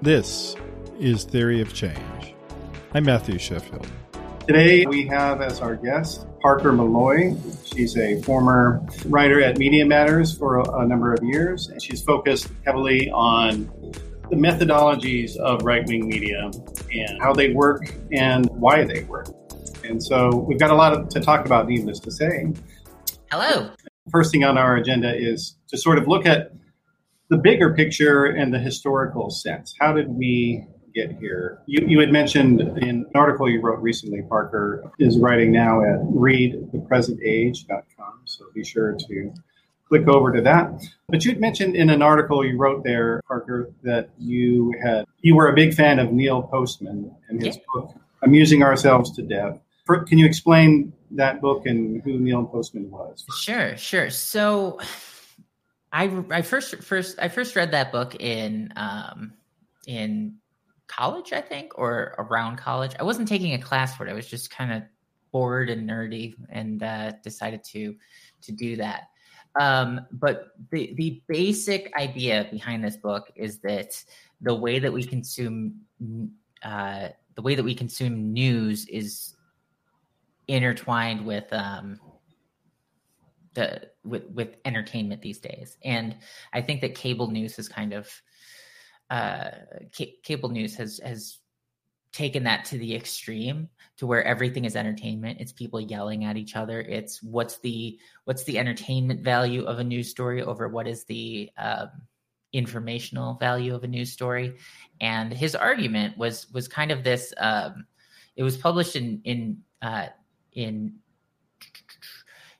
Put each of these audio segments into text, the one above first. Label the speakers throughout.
Speaker 1: This is Theory of Change. I'm Matthew Sheffield.
Speaker 2: Today we have as our guest Parker Molloy. She's a former writer at Media Matters for a, a number of years, and she's focused heavily on the methodologies of right wing media and how they work and why they work. And so we've got a lot of, to talk about, needless to say.
Speaker 3: Hello.
Speaker 2: First thing on our agenda is to sort of look at the bigger picture and the historical sense. How did we get here? You, you had mentioned in an article you wrote recently, Parker is writing now at readthepresentage.com. So be sure to click over to that. But you had mentioned in an article you wrote there, Parker, that you had you were a big fan of Neil Postman and his yeah. book Amusing Ourselves to Death. Can you explain that book and who Neil Postman was?
Speaker 3: Sure, sure. So I I first first I first read that book in um in college, I think, or around college. I wasn't taking a class for it. I was just kind of bored and nerdy and uh, decided to to do that. Um, but the the basic idea behind this book is that the way that we consume uh, the way that we consume news is intertwined with um, the with with entertainment these days, and I think that cable news has kind of uh, c- cable news has has taken that to the extreme to where everything is entertainment. It's people yelling at each other. It's what's the what's the entertainment value of a news story over what is the um, informational value of a news story. And his argument was was kind of this um, it was published in in uh, in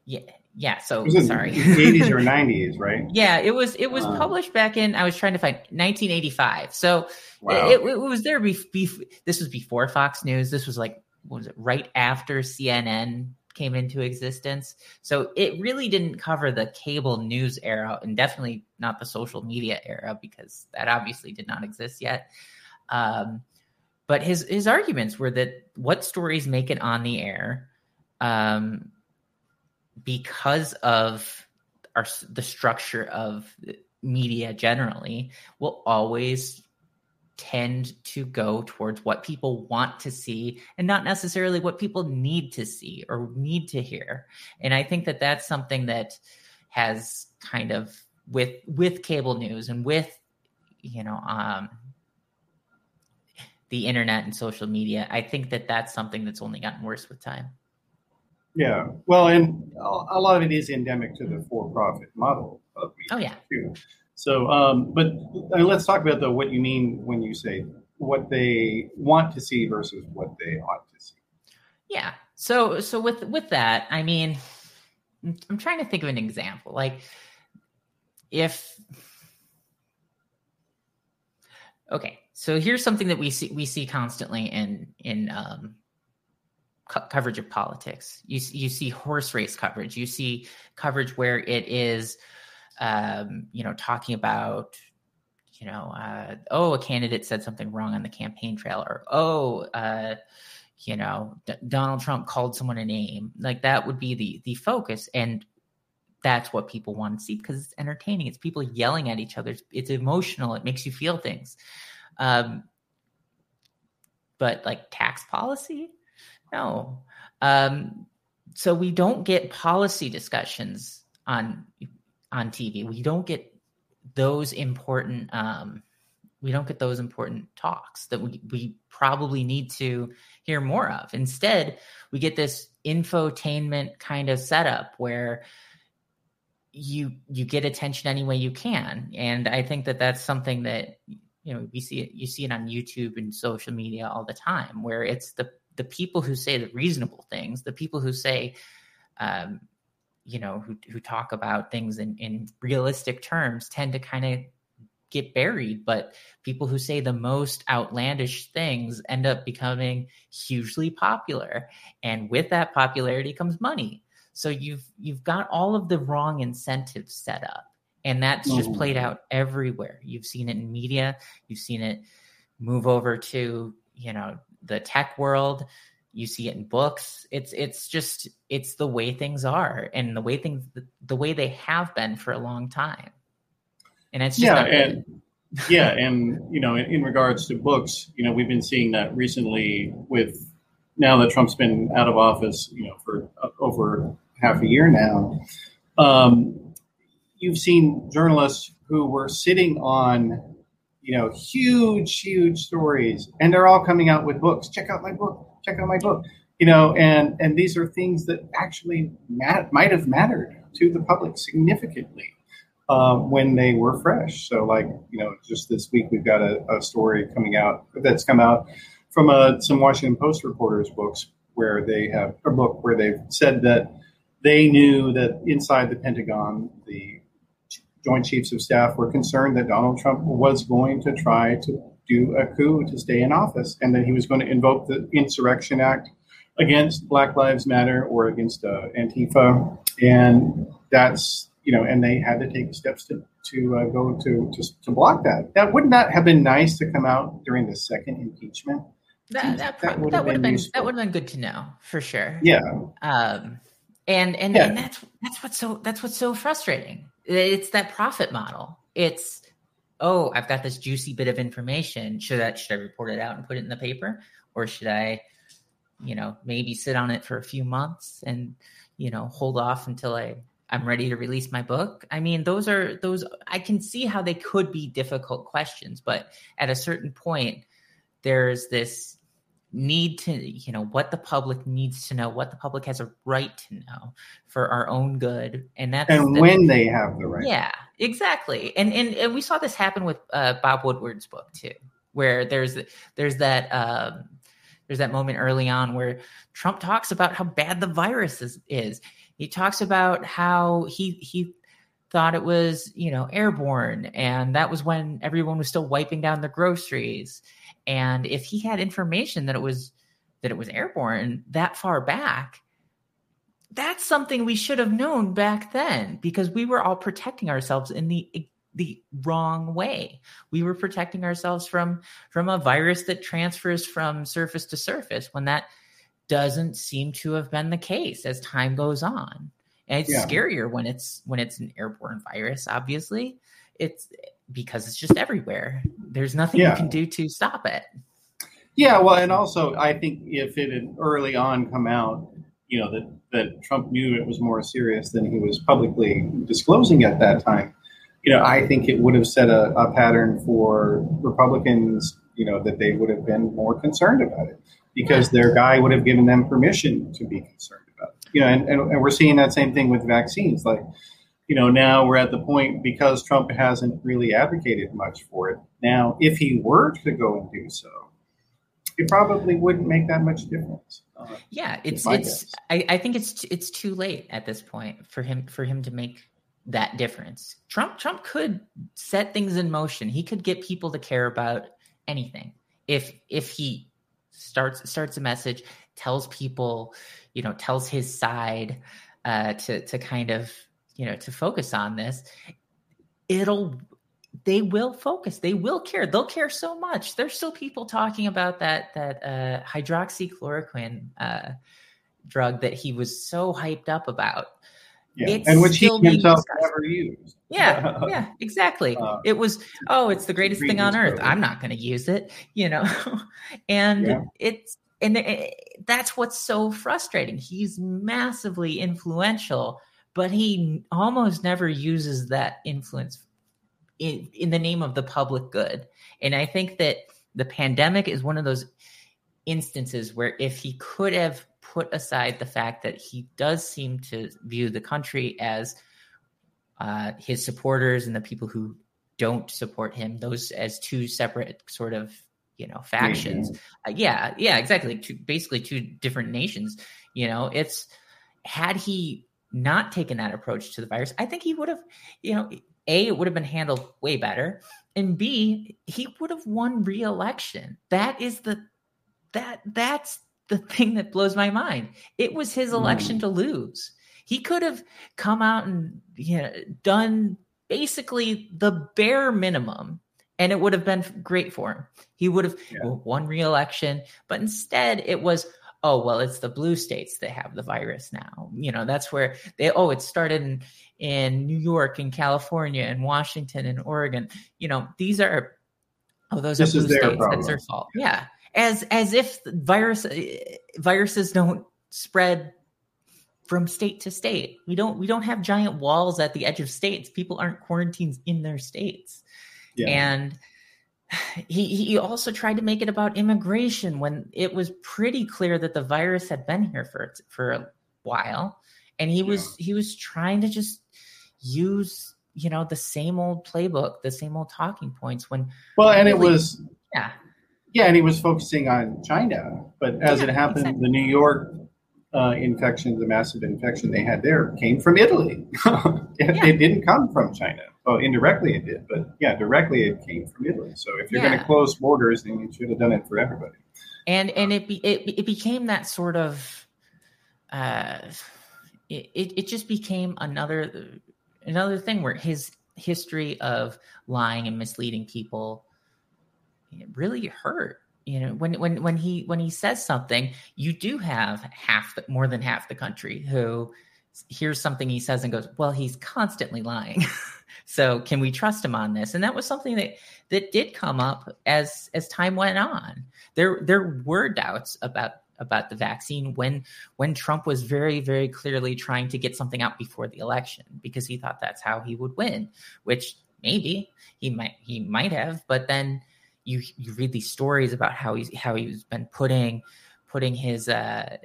Speaker 3: yeah yeah so sorry.
Speaker 2: 80s or 90s right?
Speaker 3: Yeah it was it was uh, published back in i was trying to find 1985 so wow. it, it, was there before this was before fox news. This was like was it right after cnn came into existence. So it really didn't cover the cable news era and definitely not the social media era because that obviously did not exist yet. Um, but his his arguments were that what stories make it on the air um, because of our the structure of media generally will always tend to go towards what people want to see and not necessarily what people need to see or need to hear. And i think that that's something that has kind of with with cable news and with you know um the internet and social media i think that that's something that's only gotten worse with time
Speaker 2: yeah, well, and a lot of it is endemic to the for-profit model of
Speaker 3: media. Oh yeah.
Speaker 2: Too. So, um, but I mean, let's talk about though what you mean when you say what they want to see versus what they ought to see.
Speaker 3: Yeah. So, so with with that, I mean, I'm trying to think of an example. Like, if okay, so here's something that we see we see constantly in in um, co- coverage of politics. You you see horse race coverage. You see coverage where it is, um, you know, talking about, you know, uh, oh, a candidate said something wrong on the campaign trail, or oh, uh, you know, D- Donald Trump called someone a name. Like that would be the the focus, and that's what people want to see because it's entertaining. It's people yelling at each other. It's, emotional. It makes you feel things. Um, but like tax policy, no. Um, so we don't get policy discussions on on TV. We don't get those important um, we don't get those important talks that we, we probably need to hear more of. Instead, we get this infotainment kind of setup where you you get attention any way you can, and I think that that's something that you know we see it you see it on YouTube and social media all the time, where it's the the people who say the reasonable things, the people who say, um, you know, who who talk about things in in realistic terms, tend to kind of get buried. But people who say the most outlandish things end up becoming hugely popular, and with that popularity comes money. So you've you've got all of the wrong incentives set up, and that's just played mm-hmm. out everywhere. You've seen it in media. You've seen it move over to you know the tech world. You see it in books. It's it's just it's the way things are and the way things the way they have been for a long time. And it's
Speaker 2: yeah and yeah, and you know, in, in, regards to books, you know, we've been seeing that recently with now that Trump's been out of office, you know, for uh, over half a year now. Um, you've seen journalists who were sitting on, you know, huge, huge stories, and they're all coming out with books. Check out my book. Check out my book. You know, and and these are things that actually mat- might have mattered to the public significantly uh, when they were fresh. So, like you know, just this week we've got a, a story coming out that's come out from uh, some Washington Post reporters' books where they have a book where they've said that they knew that inside the Pentagon, the Joint Chiefs of Staff were concerned that Donald Trump was going to try to do a coup to stay in office, and that he was going to invoke the Insurrection Act against Black Lives Matter or against uh, Antifa, and that's you know, and they had to take steps to to uh, go to, to to block that. That wouldn't that have been nice to come out during the second impeachment?
Speaker 3: That that, that would have been, been that would have been good to know for sure.
Speaker 2: Yeah.
Speaker 3: Um, and and, yeah. and that's that's what's so that's what's so frustrating. It's that profit model. It's oh, I've got this juicy bit of information. Should I should I report it out and put it in the paper, or should I, you know, maybe sit on it for a few months and you know hold off until I I'm ready to release my book? I mean, those are those I can see how they could be difficult questions, but at a certain point, there's this need to you know what the public needs to know what the public has a right to know for our own good. And that's
Speaker 2: and
Speaker 3: the,
Speaker 2: when they have the right.
Speaker 3: Yeah exactly. And, and and we saw this happen with uh, bob woodward's book too where there's there's that um, there's that moment early on where trump talks about how bad the virus is, is. He talks about how he he thought it was you know airborne and that was when everyone was still wiping down the groceries and if he had information that it was that it was airborne that far back, that's something we should have known back then because we were all protecting ourselves in the the wrong way. We were protecting ourselves from from a virus that transfers from surface to surface when that doesn't seem to have been the case as time goes on. And it's yeah. scarier when it's when it's an airborne virus, obviously. It's because it's just everywhere. There's nothing yeah. you can do to stop it.
Speaker 2: Yeah, well, and also I think if it had early on come out, you know that that Trump knew it was more serious than he was publicly disclosing at that time. You know, I think it would have set a, a pattern for Republicans. You know that they would have been more concerned about it because their guy would have given them permission to be concerned about it. You know, and, and, we're seeing that same thing with vaccines. Like, you know, now we're at the point because Trump hasn't really advocated much for it. Now, if he were to go and do so, it probably wouldn't make that much difference.
Speaker 3: Uh, yeah, it's it's. I, I think it's it's too late at this point for him for him to make that difference. Trump Trump could set things in motion. He could get people to care about anything if if he starts starts a message, tells people, you know, tells his side uh, to to kind of you know to focus on this it'll they will focus they will care they'll care so much. There's still people talking about that that uh, hydroxychloroquine uh, drug that he was so hyped up about.
Speaker 2: Yeah. and which he himself never used.
Speaker 3: Yeah yeah exactly. Uh, it was oh it's the greatest thing on earth. I'm not going to use it you know? And yeah. it's and it, that's what's so frustrating he's massively influential but he almost never uses that influence in, in the name of the public good. And I think that the pandemic is one of those instances where if he could have put aside the fact that he does seem to view the country as uh, his supporters and the people who don't support him, those as two separate sort of you know factions. Mm-hmm. Uh, yeah, yeah, exactly. Two, basically, two different nations. You know, it's had he not taken that approach to the virus, I think he would have, you know, A, it would have been handled way better. And B, he would have won re-election. That is the that that's the thing that blows my mind. It was his election mm. to lose. He could have come out and you know, done basically the bare minimum and it would have been great for him. He would have yeah. won re-election, but instead it was oh well it's the blue states that have the virus now. You know that's where they oh it started in, in new york and california and washington and oregon. You know these are oh those this are blue states problem. that's their fault. Yeah. As as if virus eh, viruses don't spread from state to state. We don't we don't have giant walls at the edge of states. People aren't quarantined in their states yeah. and he he also tried to make it about immigration when it was pretty clear that the virus had been here for for a while and he was yeah. he was trying to just use you know the same old playbook the same old talking points when
Speaker 2: well and it was yeah yeah and he was focusing on china but as yeah, it happened exactly. the new york uh, infection the massive infection they had there came from italy it, yeah. it didn't come from china well, indirectly it did, but yeah, directly it came from Italy. So if you're yeah. going to close borders, then you should have done it for everybody.
Speaker 3: And and it be, it it became that sort of, uh, it it just became another another thing where his history of lying and misleading people really hurt you know when when when he when he says something you do have half the, more than half the country who hears something he says and goes well he's constantly lying So can we trust him on this? And that was something that that did come up as as time went on. There there were doubts about about the vaccine when when Trump was very very clearly trying to get something out before the election because he thought that's how he would win, which maybe he might he might have, but then you you read these stories about how he's how he's been putting putting his uh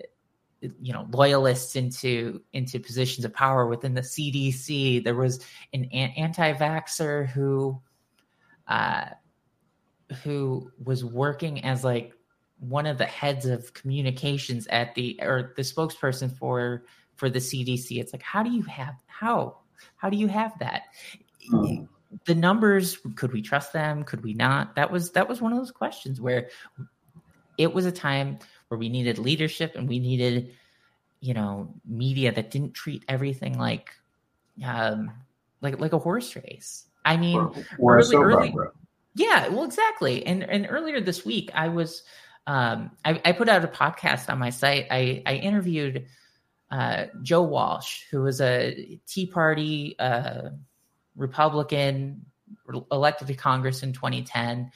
Speaker 3: you know loyalists into into positions of power within the CDC. There was an anti-vaxer who uh, who was working as like one of the heads of communications at the or the spokesperson for for the CDC. It's like how do you have how how do you have that? Hmm. The numbers could we trust them? Could we not? That was that was one of those questions where it was a time where we needed leadership and we needed you know media that didn't treat everything like um like like a horse race. I mean or, or early, early, yeah well exactly. And and earlier this week i was um I, I put out a podcast on my site. I i interviewed uh joe walsh who was a tea party uh republican elected to congress in 2010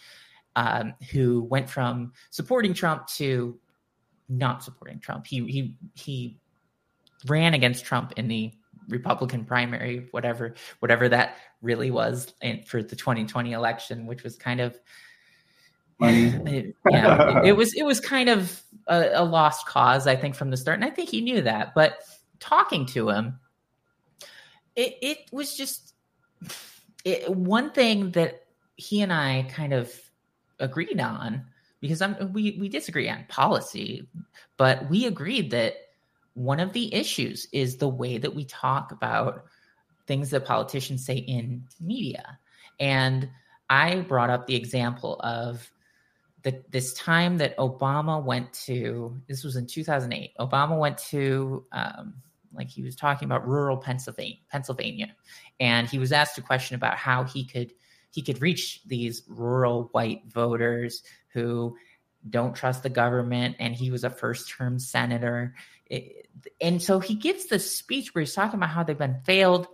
Speaker 3: um, who went from supporting Trump to not supporting Trump. He he he ran against Trump in the Republican primary, whatever whatever that really was in, for the 2020 election, which was kind of it, yeah, it, it, was it was kind of a, a lost cause, I think, from the start, and I think he knew that. But talking to him, it it was just it, one thing that he and I kind of agreed on because I'm, we we disagree on policy, but we agreed that one of the issues is the way that we talk about things that politicians say in media. And I brought up the example of the, this time that Obama went to, this was in 2008. Obama went to, um, like he was talking about rural Pennsylvania, Pennsylvania, and he was asked a question about how he could he could reach these rural white voters who don't trust the government and he was a first term senator and so he gives this speech where he's talking about how they've been failed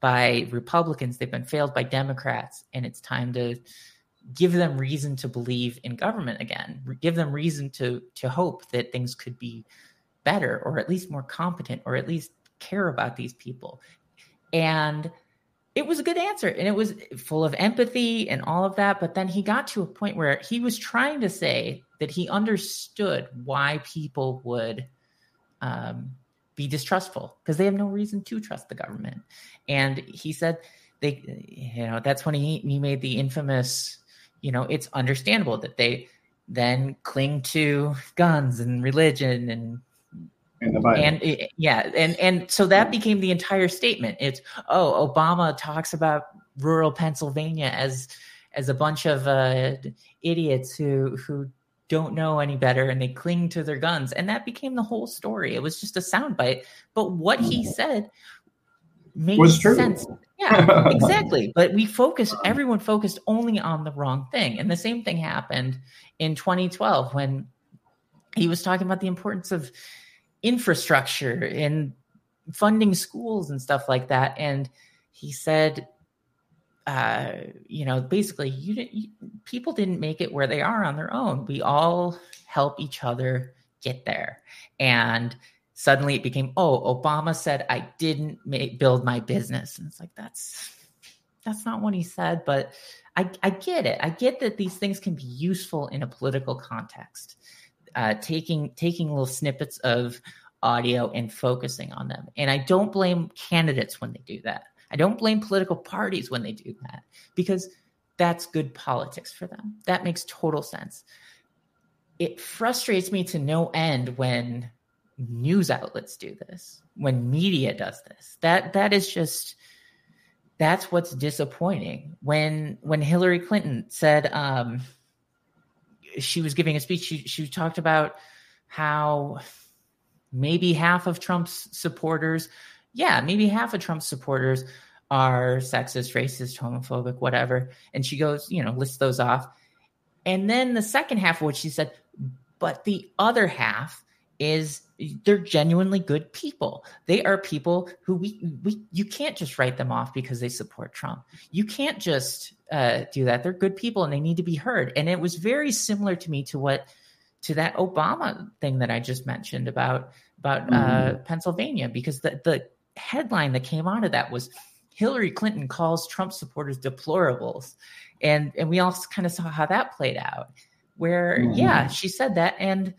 Speaker 3: by republicans they've been failed by democrats and it's time to give them reason to believe in government again give them reason to to hope that things could be better or at least more competent or at least care about these people. And it was a good answer and it was full of empathy and all of that. But then he got to a point where he was trying to say that he understood why people would um, be distrustful because they have no reason to trust the government. And he said they, you know, that's when he, he made the infamous, you know, it's understandable that they then cling to guns and religion and and it, yeah, and and so that became the entire statement. It's oh, Obama talks about rural Pennsylvania as as a bunch of uh, idiots who who don't know any better and they cling to their guns, and that became the whole story. It was just a soundbite, but what he said made was sense. Yeah, exactly. But we focused, everyone focused only on the wrong thing. And the same thing happened in 2012 when he was talking about the importance of infrastructure and funding schools and stuff like that. And he said, uh, you know, basically, you, didn't, you, people didn't make it where they are on their own. We all help each other get there. And suddenly it became, oh, Obama said I didn't make, build my business, and it's like that's that's not what he said, but I, I get it. I get that these things can be useful in a political context. Uh, taking taking little snippets of audio and focusing on them. And I don't blame candidates when they do that. I don't blame political parties when they do that because that's good politics for them. That makes total sense. It frustrates me to no end when news outlets do this, when media does this. That that is just that's what's disappointing. When when Hillary Clinton said um, she was giving a speech, she she talked about how maybe half of Trump's supporters, yeah, maybe half of Trump's supporters are sexist, racist, homophobic, whatever. And she goes, you know, lists those off. And then the second half of what she said, but the other half is they're genuinely good people. They are people who we we you can't just write them off because they support Trump. You can't just uh, do that. They're good people and they need to be heard. And it was very similar to me to what to that Obama thing that I just mentioned about about uh, mm-hmm. uh, Pennsylvania, because the the headline that came out of that was Hillary Clinton calls Trump supporters deplorables, and and we all kind of saw how that played out. Where mm-hmm. yeah, she said that, and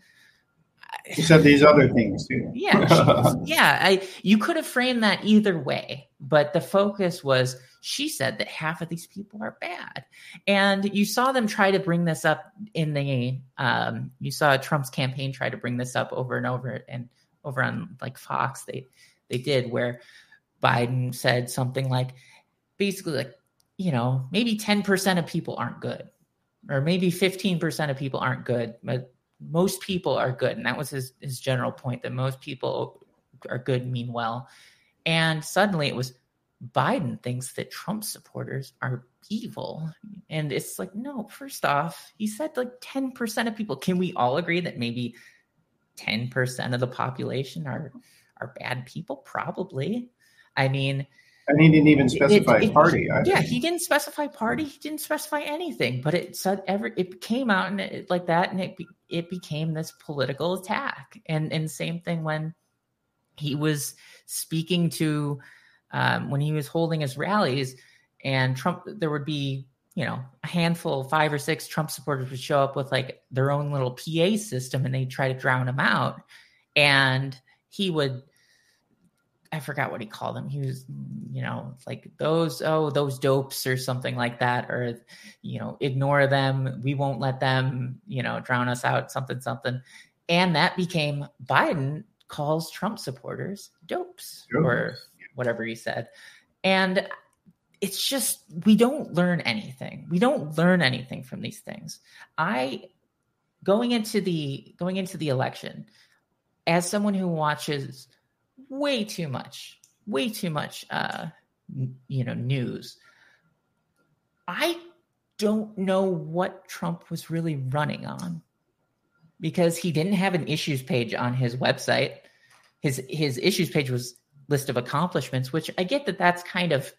Speaker 2: she said these other things too.
Speaker 3: yeah, yeah. I you could have framed that either way, but the focus was she said that half of these people are bad. And you saw them try to bring this up in the, um, you saw Trump's campaign try to bring this up over and over and over on like Fox, they, they did where Biden said something like, basically like, you know, maybe 10% of people aren't good or maybe 15% of people aren't good, but most people are good. And that was his, his general point that most people are good, mean well. And suddenly it was Biden thinks that Trump supporters are evil. And it's like, no, first off, he said like 10% of people. Can we all agree that maybe 10% of the population are are bad people? Probably. I mean,
Speaker 2: and he didn't even specify it, it, party.
Speaker 3: Yeah, he didn't specify party. He didn't specify anything. But it said every it came out and it, like that, and it it became this political attack. And and same thing when he was speaking to um, when he was holding his rallies and Trump, there would be, you know, a handful, five or six Trump supporters would show up with like their own little PA system and they'd try to drown him out. And he would, I forgot what he called them. He was, you know, like those, oh, those dopes or something like that, or, you know, ignore them. We won't let them, you know, drown us out, something, something. And that became Biden calls Trump supporters dopes, dopes. or whatever he said. And it's just we don't learn anything. We don't learn anything from these things. I going into the going into the election as someone who watches way too much, way too much uh you know news. I don't know what Trump was really running on because he didn't have an issues page on his website. His his issues page was list of accomplishments, which I get that that's kind of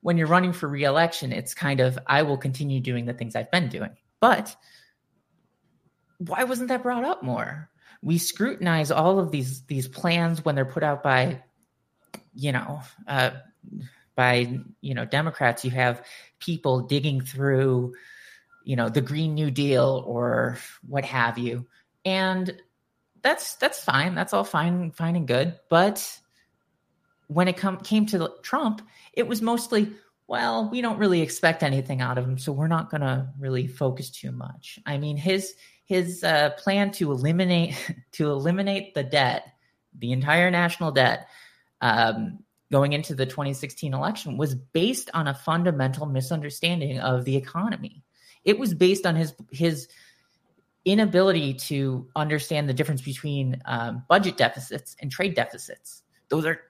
Speaker 3: when you're running for reelection, it's kind of I will continue doing the things I've been doing. But why wasn't that brought up more? We scrutinize all of these these plans when they're put out by, you know, uh, by you know Democrats. You have people digging through, you know, the Green New Deal or what have you, and that's that's fine. That's all fine, fine and good. But when it come, came to Trump, it was mostly, well, we don't really expect anything out of him, so we're not going to really focus too much. I mean, his his uh, plan to eliminate to eliminate the debt, the entire national debt, um, going into the 2016 election was based on a fundamental misunderstanding of the economy. It was based on his his inability to understand the difference between um, budget deficits and trade deficits. Those are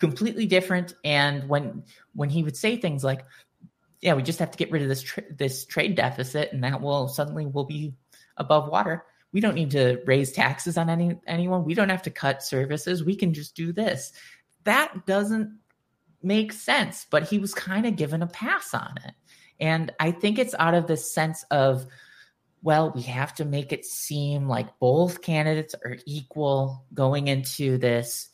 Speaker 3: completely different. And when when he would say things like, "Yeah, we just have to get rid of this tra- this trade deficit, and that will suddenly we'll be above water," we don't need to raise taxes on any anyone. We don't have to cut services. We can just do this. That doesn't make sense, but he was kind of given a pass on it. And I think it's out of the sense of, well, we have to make it seem like both candidates are equal going into this.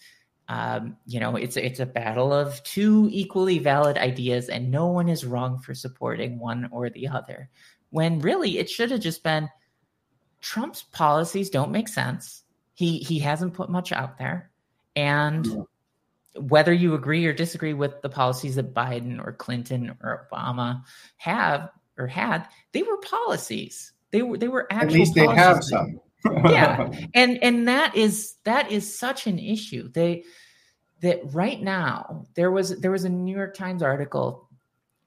Speaker 3: Um, you know, it's it's a battle of two equally valid ideas, and no one is wrong for supporting one or the other. When really, it should have just been Trump's policies don't make sense. He he hasn't put much out there, and whether you agree or disagree with the policies that Biden or Clinton or Obama have or had, they were policies. They were they were actual.
Speaker 2: At least they have some.
Speaker 3: Yeah, and and that is that is such an issue. They that right now there was there was a New York Times article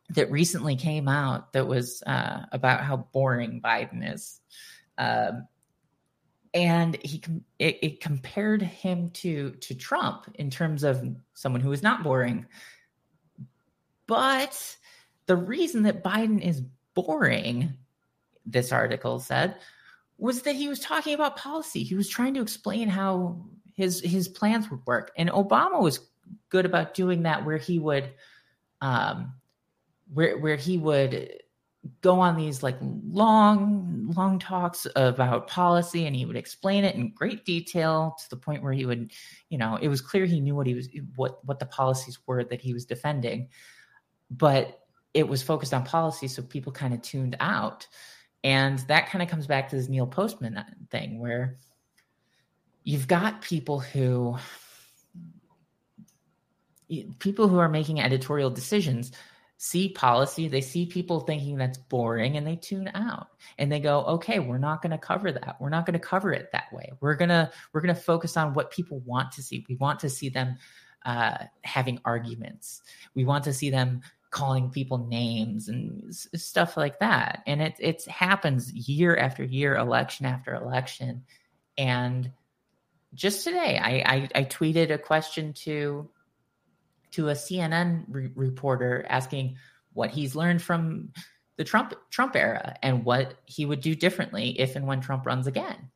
Speaker 3: that recently came out that was uh, about how boring Biden is. Um, and he it, it, compared him to to Trump in terms of someone who is not boring. But the reason that Biden is boring, this article said, was that he was talking about policy. He was trying to explain how his his plans would work, and Obama was good about doing that, where he would, um, where where he would go on these like long long talks about policy and he would explain it in great detail to the point where he would you know it was clear he knew what he was what what the policies were that he was defending but it was focused on policy so people kind of tuned out and that kind of comes back to this neil postman thing where you've got people who people who are making editorial decisions see policy, they see people thinking that's boring and they tune out and they go, "Okay, we're not going to cover that. We're not going to cover it that way. We're going to we're going to focus on what people want to see. We want to see them uh, having arguments. We want to see them calling people names and stuff like that. And it it happens year after year, election after election. And just today, I, I, I tweeted a question to to a CNN re- reporter asking what he's learned from the Trump Trump era and what he would do differently if and when Trump runs again.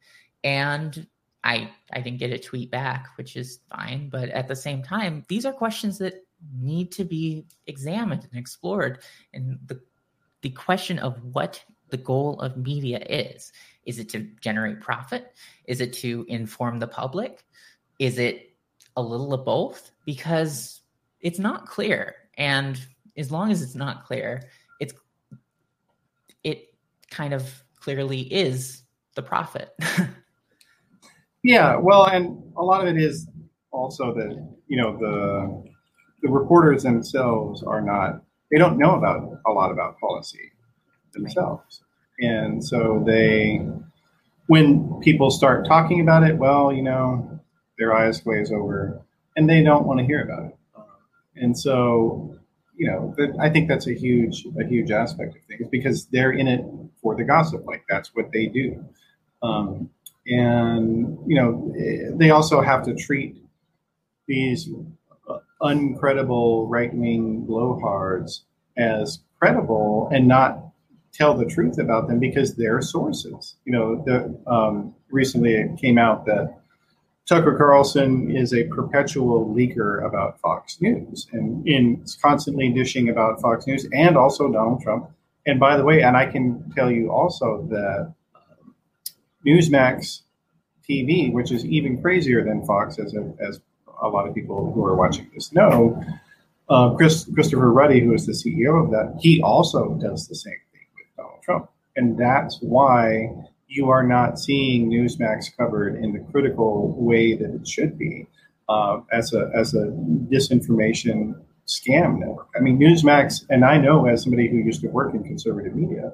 Speaker 3: And I I didn't get a tweet back, which is fine, but at the same time, these are questions that need to be examined and explored. And the the question of what the goal of media is. Is it to generate profit? Is it to inform the public? Is it a little of both? Because it's not clear. And as long as it's not clear, it's it kind of clearly is the profit.
Speaker 2: yeah, well, and a lot of it is also that you know the the reporters themselves are not they don't know about a lot about policy themselves, and so they when people start talking about it, well, you know, their eyes glaze over and they don't want to hear about it. And so, you know, I think that's a huge, a huge aspect of things because they're in it for the gossip. Like that's what they do. Um, and you know, they also have to treat these uncredible right wing blowhards as credible and not tell the truth about them because they're sources. You know, the, um, recently it came out that Tucker Carlson is a perpetual leaker about Fox News and in constantly dishing about Fox News and also Donald Trump. And by the way, and I can tell you also that um, Newsmax TV, which is even crazier than Fox, as a, as a lot of people who are watching this know, uh, Chris, Christopher Ruddy, who is the CEO of that, he also does the same thing with Donald Trump, and that's why you are not seeing Newsmax covered in the critical way that it should be uh, as a as a disinformation scam network. I mean, Newsmax, and I know as somebody who used to work in conservative media,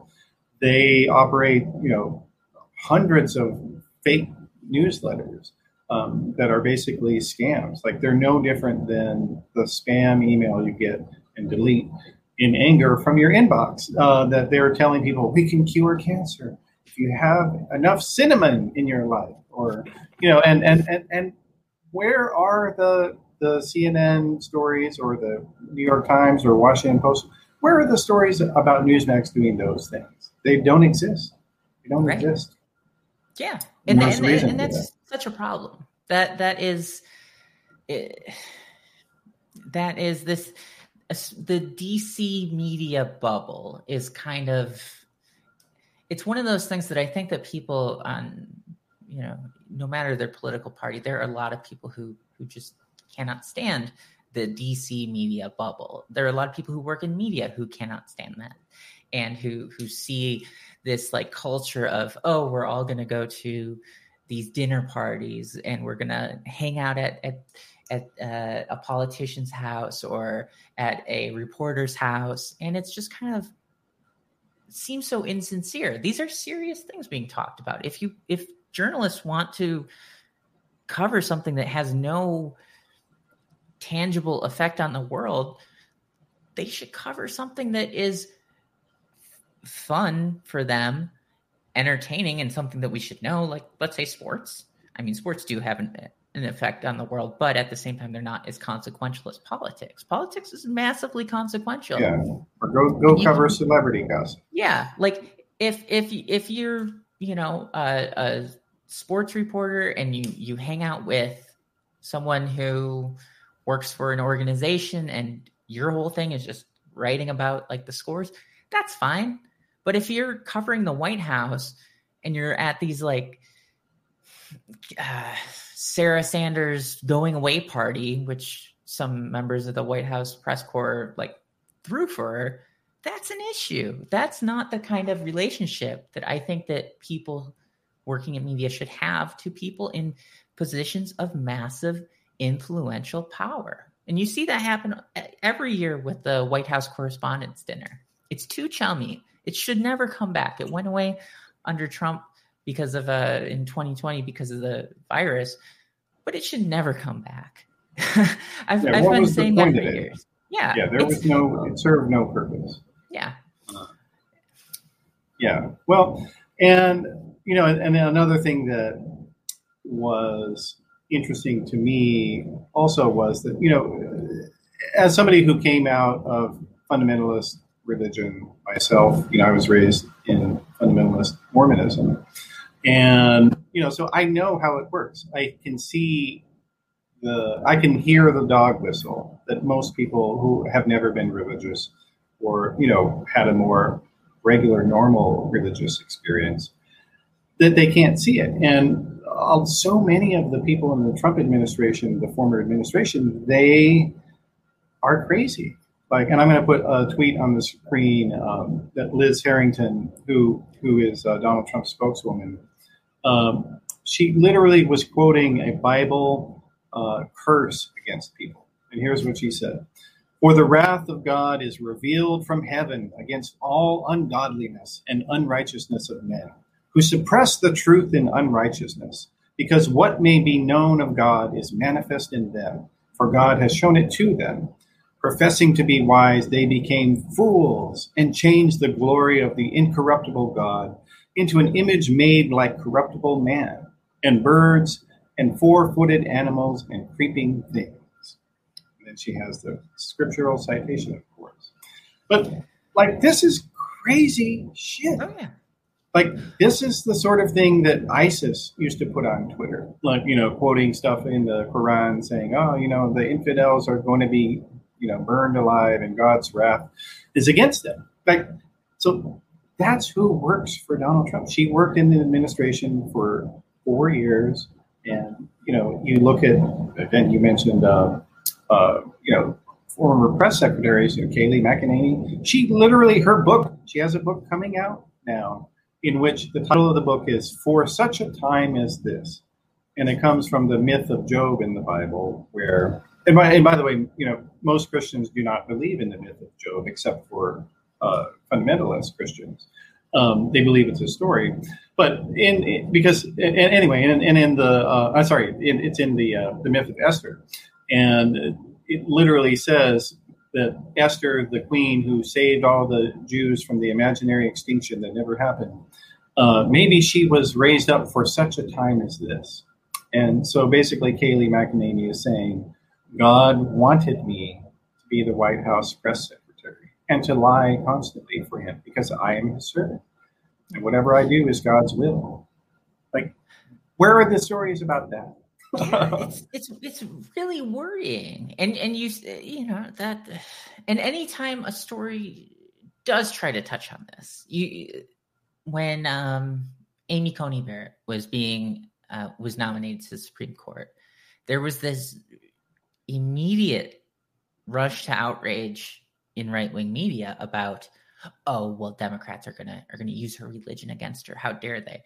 Speaker 2: they operate you know hundreds of fake newsletters um, that are basically scams. Like they're no different than the spam email you get and delete in anger from your inbox uh, that they're telling people we can cure cancer if you have enough cinnamon in your life or you know and and and, and where are the the CNN stories or the New York Times or Washington Post where are the stories about Newsmax doing those things they don't exist they don't right. exist
Speaker 3: Yeah, and, and, and, and that's such a problem. That that is, it, eh, that is this the DC media bubble is kind of it's one of those things that I think that people on you know no matter their political party there are a lot of people who who just cannot stand the DC media bubble. There are a lot of people who work in media who cannot stand that and who who see this like culture of oh we're all going to go to these dinner parties and we're going to hang out at at at uh, a politician's house or at a reporter's house. And it's just kind of seems so insincere. These are serious things being talked about. If you if journalists want to cover something that has no tangible effect on the world they should cover something that is fun for them entertaining and something that we should know. Like let's say sports. I mean sports do have an, an effect on the world but at the same time they're not as consequential as politics. Politics is massively consequential.
Speaker 2: Yeah. Or go go you, cover celebrity gossip.
Speaker 3: Yeah. Like if if if you're you know a, a sports reporter and you you hang out with someone who works for an organization and your whole thing is just writing about like the scores that's fine but if you're covering the White House and you're at these like uh, Sarah Sanders going away party, which some members of the White House press corps like threw for her, that's an issue. That's not the kind of relationship that I think that people working in media should have to people in positions of massive influential power. And you see that happen every year with the White House Correspondents' Dinner. It's too chummy. It should never come back. It went away under Trump because of uh in 2020 because of the virus, but it should never come back. I've, yeah, I've been saying that for years. Yeah.
Speaker 2: Yeah, there was no it served no purpose.
Speaker 3: Yeah.
Speaker 2: Yeah. Well, and you know, and, and another thing that was interesting to me also was that, you know, as somebody who came out of fundamentalist religion myself. You know, I was raised in fundamentalist Mormonism. And, you know, so I know how it works. I can see the, I can hear the dog whistle that most people who have never been religious or, you know, had a more regular, normal religious experience, that they can't see it. And uh, so many of the people in the Trump administration, the former administration, they are crazy like, and I'm going to put a tweet on the screen um, that Liz Harrington, who who is uh, Donald Trump's spokeswoman, um, she literally was quoting a Bible uh, curse against people. And here's what she said: "For the wrath of God is revealed from heaven against all ungodliness and unrighteousness of men, who suppress the truth in unrighteousness, because what may be known of God is manifest in them, for God has shown it to them." Professing to be wise, they became fools and changed the glory of the incorruptible God into an image made like corruptible man, and birds, and four footed animals, and creeping things. And then she has the scriptural citation, of course. But, like, this is crazy shit. Oh, yeah. Like, this is the sort of thing that ISIS used to put on Twitter. Like, you know, quoting stuff in the Quran saying, oh, you know, the infidels are going to be you know burned alive and God's wrath is against them. Like so that's who works for Donald Trump. She worked in the administration for four years, and you know you look at again you mentioned uh, uh, you know former press secretaries, you know, Kayleigh McEnany. She literally her book. She has a book coming out now in which the title of the book is "For Such a Time as This," and it comes from the myth of Job in the Bible, where and by, and by the way, you know, most Christians do not believe in the myth of Job, except for uh, fundamentalist Christians. Um, they believe it's a story, but in because and anyway, and, and in the uh, I'm sorry, in, it's in the uh, the myth of Esther, and it literally says that Esther, the queen who saved all the Jews from the imaginary extinction that never happened, uh, maybe she was raised up for such a time as this. And so basically, Kayleigh McEnany is saying God wanted me to be the White House press secretary and to lie constantly for him because I am his servant. And whatever I do is God's will. Like, where are the stories about that?
Speaker 3: it's it's it's really worrying, and and you you know that, and anytime a story does try to touch on this, you when um, Amy Coney Barrett was being uh, was nominated to the Supreme Court, there was this immediate rush to outrage in right wing media about, oh well, Democrats are gonna are gonna use her religion against her. How dare they?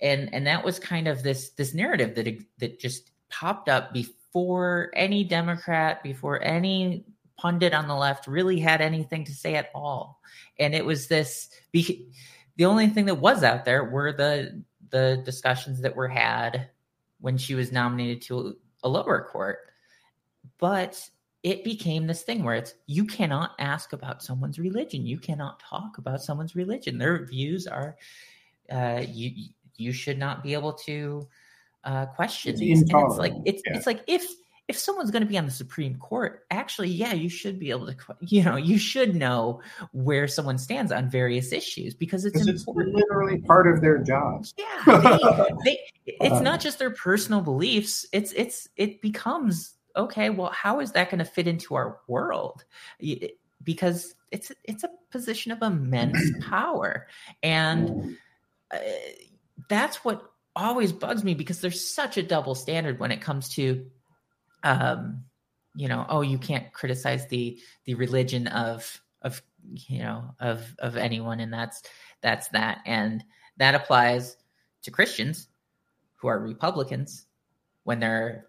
Speaker 3: And and that was kind of this this narrative that that just popped up before any Democrat, before any pundit on the left really had anything to say at all. And it was this the only thing that was out there were the the discussions that were had when she was nominated to a lower court. But it became this thing where it's you cannot ask about someone's religion. You cannot talk about someone's religion. Their views are uh, you you should not be able to uh, question
Speaker 2: It's
Speaker 3: these. And it's like it's
Speaker 2: Yeah.
Speaker 3: it's like if if someone's going to be on the Supreme Court, actually, yeah, you should be able to, you know, you should know where someone stands on various issues because it's
Speaker 2: it's literally part of their jobs.
Speaker 3: Yeah, they, they, it's
Speaker 2: Uh,
Speaker 3: not just their personal beliefs. It's it's it becomes okay. Well, how is that going to fit into our world? Because it's it's a position of immense power, and uh, that's what always bugs me because there's such a double standard when it comes to um you know oh you can't criticize the the religion of of you know of of anyone and that's that's that and that applies to christians who are republicans when they're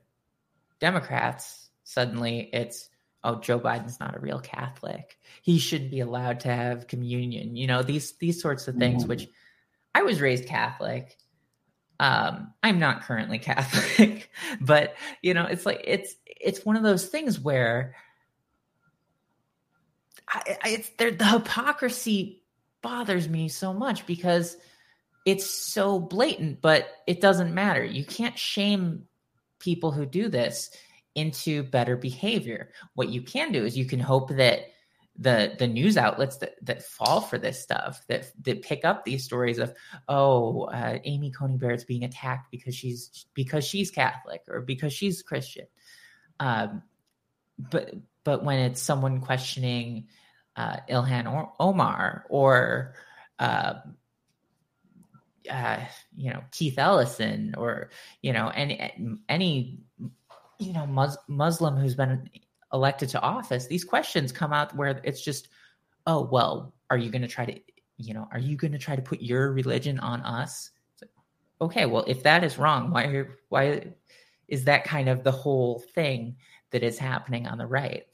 Speaker 3: democrats suddenly it's oh joe biden's not a real catholic. He shouldn't be allowed to have communion you know these these sorts of things
Speaker 2: Mhm.
Speaker 3: which i was raised catholic. Um i'm not currently catholic but you know it's like it's it's one of those things where I, I, it's there the hypocrisy bothers me so much because it's so blatant but it doesn't matter. You can't shame people who do this into better behavior. What you can do is you can hope that the the news outlets that, that fall for this stuff that that pick up these stories of oh uh, Amy Coney Barrett's being attacked because she's because she's Catholic or because she's Christian. Um, but but when it's someone questioning uh, Ilhan or Omar or uh, uh, you know Keith Ellison or you know any any you know mus- Muslim who's been elected to office, these questions come out where it's just, oh well, are you going to try to you know are you going to try to put your religion on us? It's like, okay, well if that is wrong, why why is that kind of the whole thing that is happening on the right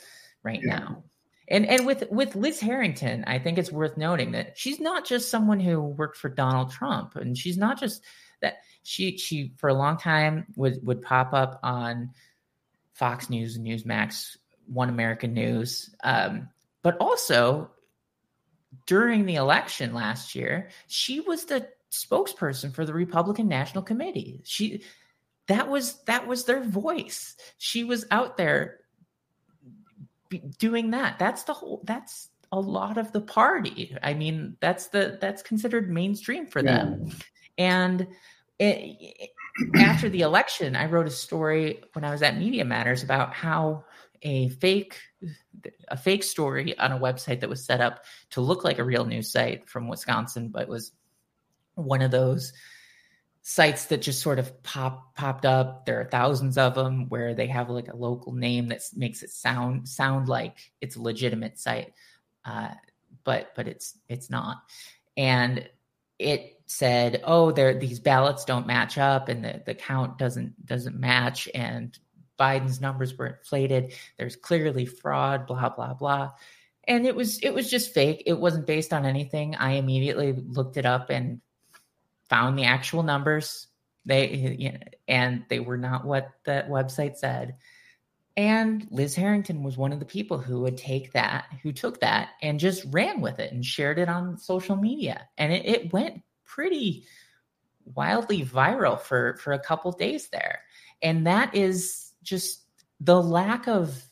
Speaker 3: right
Speaker 2: Yeah.
Speaker 3: now? And and with with Liz Harrington, I think it's worth noting that she's not just someone who worked for Donald Trump, and she's not just that she she for a long time would would pop up on Fox News, Newsmax, One American News, um, but also during the election last year, she was the spokesperson for the Republican National Committee. She that was that was their voice. She was out there doing that. That's the whole. That's a lot of the party. I mean, that's the that's considered mainstream for them. And it, it- after the election, I wrote a story when I was at Media Matters about how a fake a fake story on a website that was set up to look like a real news site from Wisconsin, but was one of those sites that just sort of pop popped up. There are thousands of them where they have like a local name that makes it sound sound like it's a legitimate site, uh, but but it's it's not. And it said, "Oh, there these ballots don't match up, and the the count doesn't doesn't match, and Biden's numbers were inflated. There's clearly fraud. Blah blah blah." And it was it was just fake. It wasn't based on anything. I immediately looked it up and found the actual numbers. They and they were not what that website said. And Liz Harrington was one of the people who would take that, who took that and just ran with it and shared it on social media. And it, it went pretty wildly viral for for a couple days there. And that is just the lack of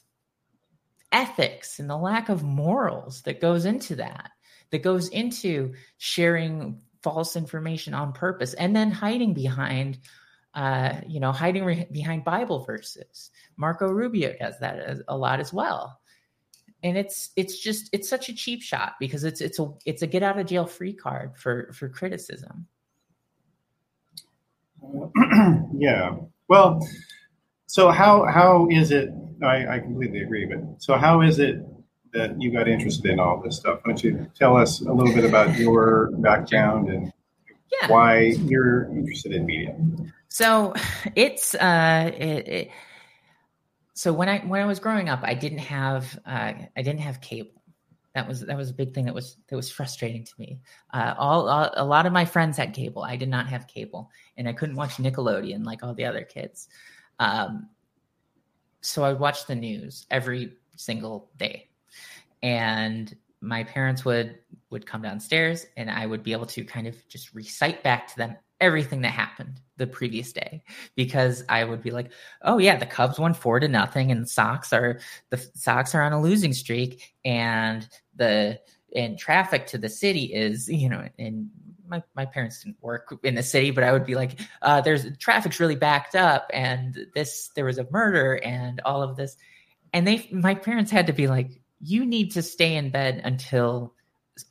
Speaker 3: ethics and the lack of morals that goes into that, that goes into sharing false information on purpose and then hiding behind uh, you know hiding re- behind bible verses. Marco rubio does that a lot as well. And it's it's just it's such a cheap shot because it's it's a it's a get out of jail free card for for criticism.
Speaker 2: Yeah. Well so how how is it I, I completely agree but so how is it that you got interested in all this stuff. Why don't you tell us a little bit about your background and yeah. why you're interested in media?
Speaker 3: So it's uh, it, it, so when I when I was growing up, I didn't have uh, I didn't have cable. That was that was a big thing that was that was frustrating to me. Uh, all, all a lot of my friends had cable. I did not have cable, and I couldn't watch Nickelodeon like all the other kids. Um, so I would watch the news every single day and my parents would would come downstairs and i would be able to kind of just recite back to them everything that happened the previous day because i would be like oh yeah the cubs won four to nothing and the sox are the sox are on a losing streak and the and traffic to the city is you know and my, my parents didn't work in the city, but I would be like, uh, there's traffic's really backed up and this, there was a murder and all of this. And they, my parents had to be like, you need to stay in bed until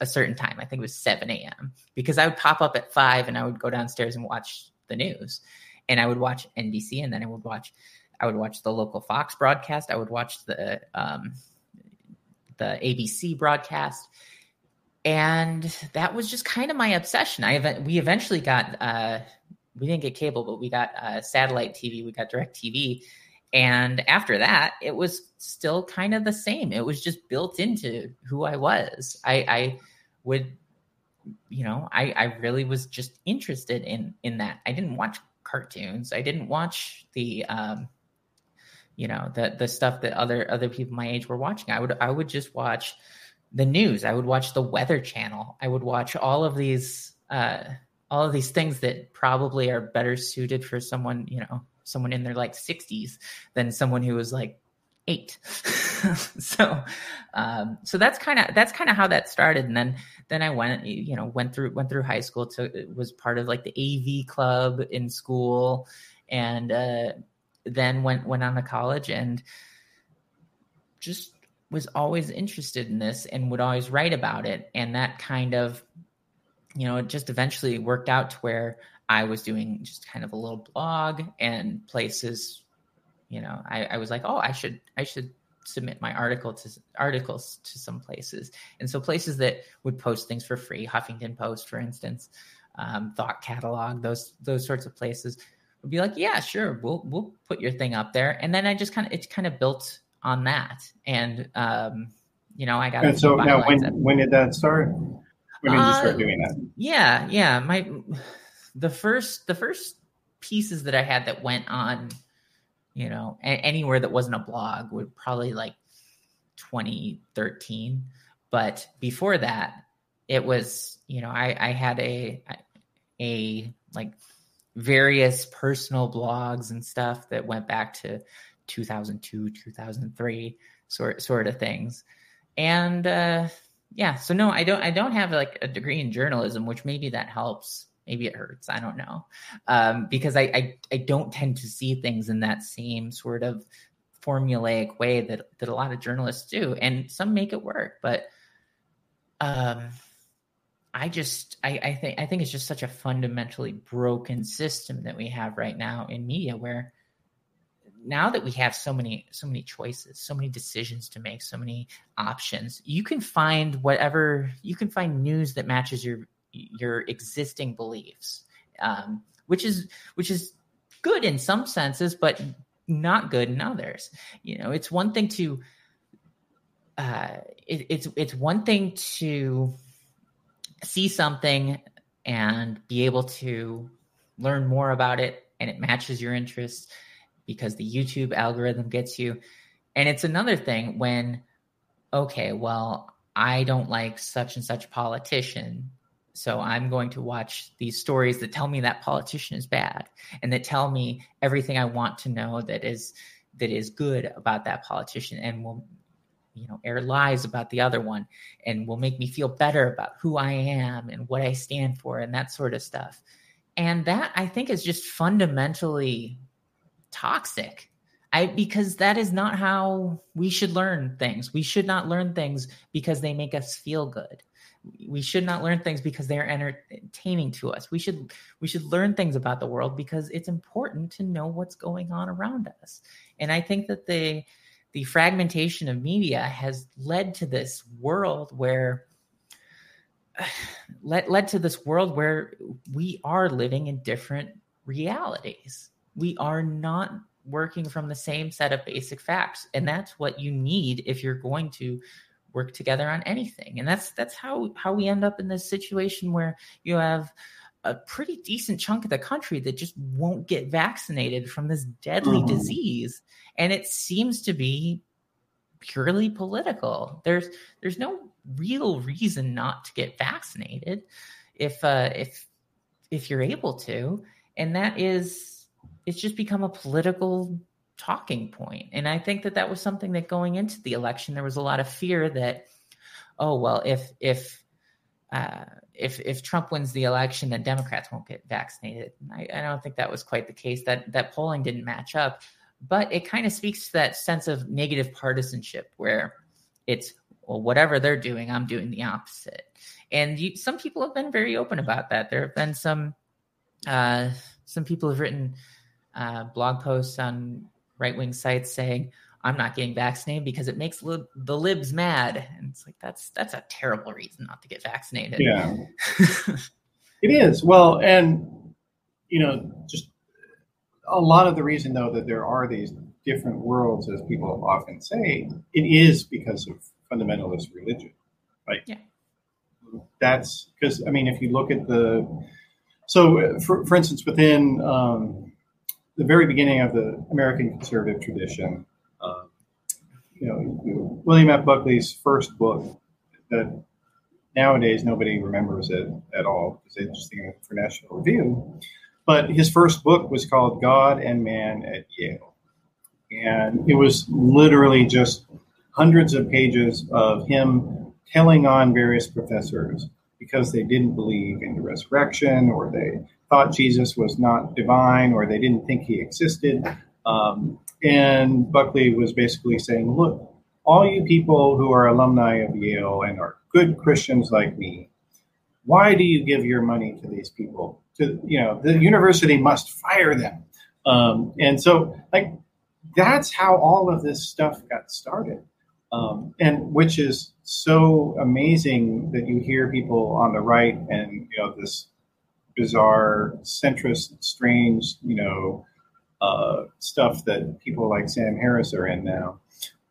Speaker 3: a certain time. I think it was 7 a.m. because I would pop up at five and I would go downstairs and watch the news. And I would watch NBC and then I would watch I would watch the local Fox broadcast. I would watch the um, the ABC broadcast. And that was just kind of my obsession. I we eventually got uh, we didn't get cable, but we got uh, satellite TV. We got DirecTV, and after that, it was still kind of the same. It was just built into who I was. I, I would, you know, I, I really was just interested in in that. I didn't watch cartoons. I didn't watch the um, you know, the the stuff that other other people my age were watching. I would I would just watch the news. I would watch the Weather Channel. I would watch all of these uh, all of these things that probably are better suited for someone, you know, someone in their like 60s than someone who was like eight. So um so that's kind of that's kind of how that started. And then then i went you know went through went through high school to was part of like the av club in school and uh then went went on to college and just was always interested in this and would always write about it. And that kind of you know it just eventually worked out to where I was doing just kind of a little blog and places, you know, I, I was like, oh, I should I should submit my article to articles to some places, and so places that would post things for free, Huffington Post, for instance, um, Thought Catalog, those those sorts of places would be like, yeah, sure, we'll we'll put your thing up there, and then I just kind of it kind of built on that, and um, you know, I got.
Speaker 2: And so now, when when did that start? When did you start uh, doing that?
Speaker 3: Yeah, yeah, my the first the first pieces that I had that went on, you know, anywhere that wasn't a blog would probably like 2013. But before that, it was, you know, I, I had a a like various personal blogs and stuff that went back to 2002, 2003 sort sort of things. And uh yeah, so no, I don't I don't have like a degree in journalism, which maybe that helps maybe it hurts i don't know. Um, because I, I, I don't tend to see things in that same sort of formulaic way that that a lot of journalists do and some make it work but um i just i i think i think it's just such a fundamentally broken system that we have right now in media where now that we have so many so many choices so many decisions to make so many options you can find whatever you can find news that matches your your existing beliefs, um, which is which is good in some senses, but not good in others. You know, it's one thing to uh, it, it's it's one thing to see something and be able to learn more about it and it matches your interests because the YouTube algorithm gets you. And it's another thing when, okay, well, I don't like such and such politician. So mm-hmm. I'm going to watch these stories that tell me that politician is bad and that tell me everything I want to know that is that is good about that politician and will you know air lies about the other one and will make me feel better about who i am and what i stand for and that sort of stuff and that i think is just fundamentally toxic I because that is not how we should learn things. We should not learn things because they make us feel good. We should not learn things because they are entertaining to us. We should we should learn things about the world because it's important to know what's going on around us. And I think that the the fragmentation of media has led to this world where led, led to this world where we are living in different realities. We are not working from the same set of basic facts and that's what you need if you're going to work together on anything. And that's that's how how we end up in this situation where you have a pretty decent chunk of the country that just won't get vaccinated from this deadly mm-hmm. disease. And it seems to be purely political. There's there's no real reason not to get vaccinated if uh if if you're able to. And that is it's just become a political talking point. And I think that that was something that going into the election, there was a lot of fear that, oh well, if if uh, if if Trump wins the election, then Democrats won't get vaccinated. I, I don't think that was quite the case. That that polling didn't match up, but it kind of speaks to that sense of negative partisanship where it's well, whatever they're doing, I'm doing the opposite. And you, some people have been very open about that. There have been some uh, some people have written uh, blog posts on right wing sites saying I'm not getting vaccinated because it makes li- the libs mad, and it's like that's that's a terrible reason not to get vaccinated.
Speaker 2: Yeah, it is. Well, and you know, just a lot of the reason though that there are these different worlds, as people often say, it is because of fundamentalist religion, right?
Speaker 3: Yeah.
Speaker 2: That's because I mean, if you look at the so, for, for instance, within um, the very beginning of the American conservative tradition. Um, you know, William F. Buckley's first book that nowadays nobody remembers it at all because they just think of for National Review. But his first book was called God and Man at Yale. And it was literally just hundreds of pages of him telling on various professors because they didn't believe in the resurrection or they thought Jesus was not divine or they didn't think he existed. Um, and Buckley was basically saying, look, all you people who are alumni of Yale and are good Christians like me, why do you give your money to these people? To you know, the university must fire them. Um, and so, like, that's how all of this stuff got started. Um, and which is so amazing that you hear people on the right and you know this bizarre, centrist, strange, you know, uh, stuff that people like Sam Harris are in now.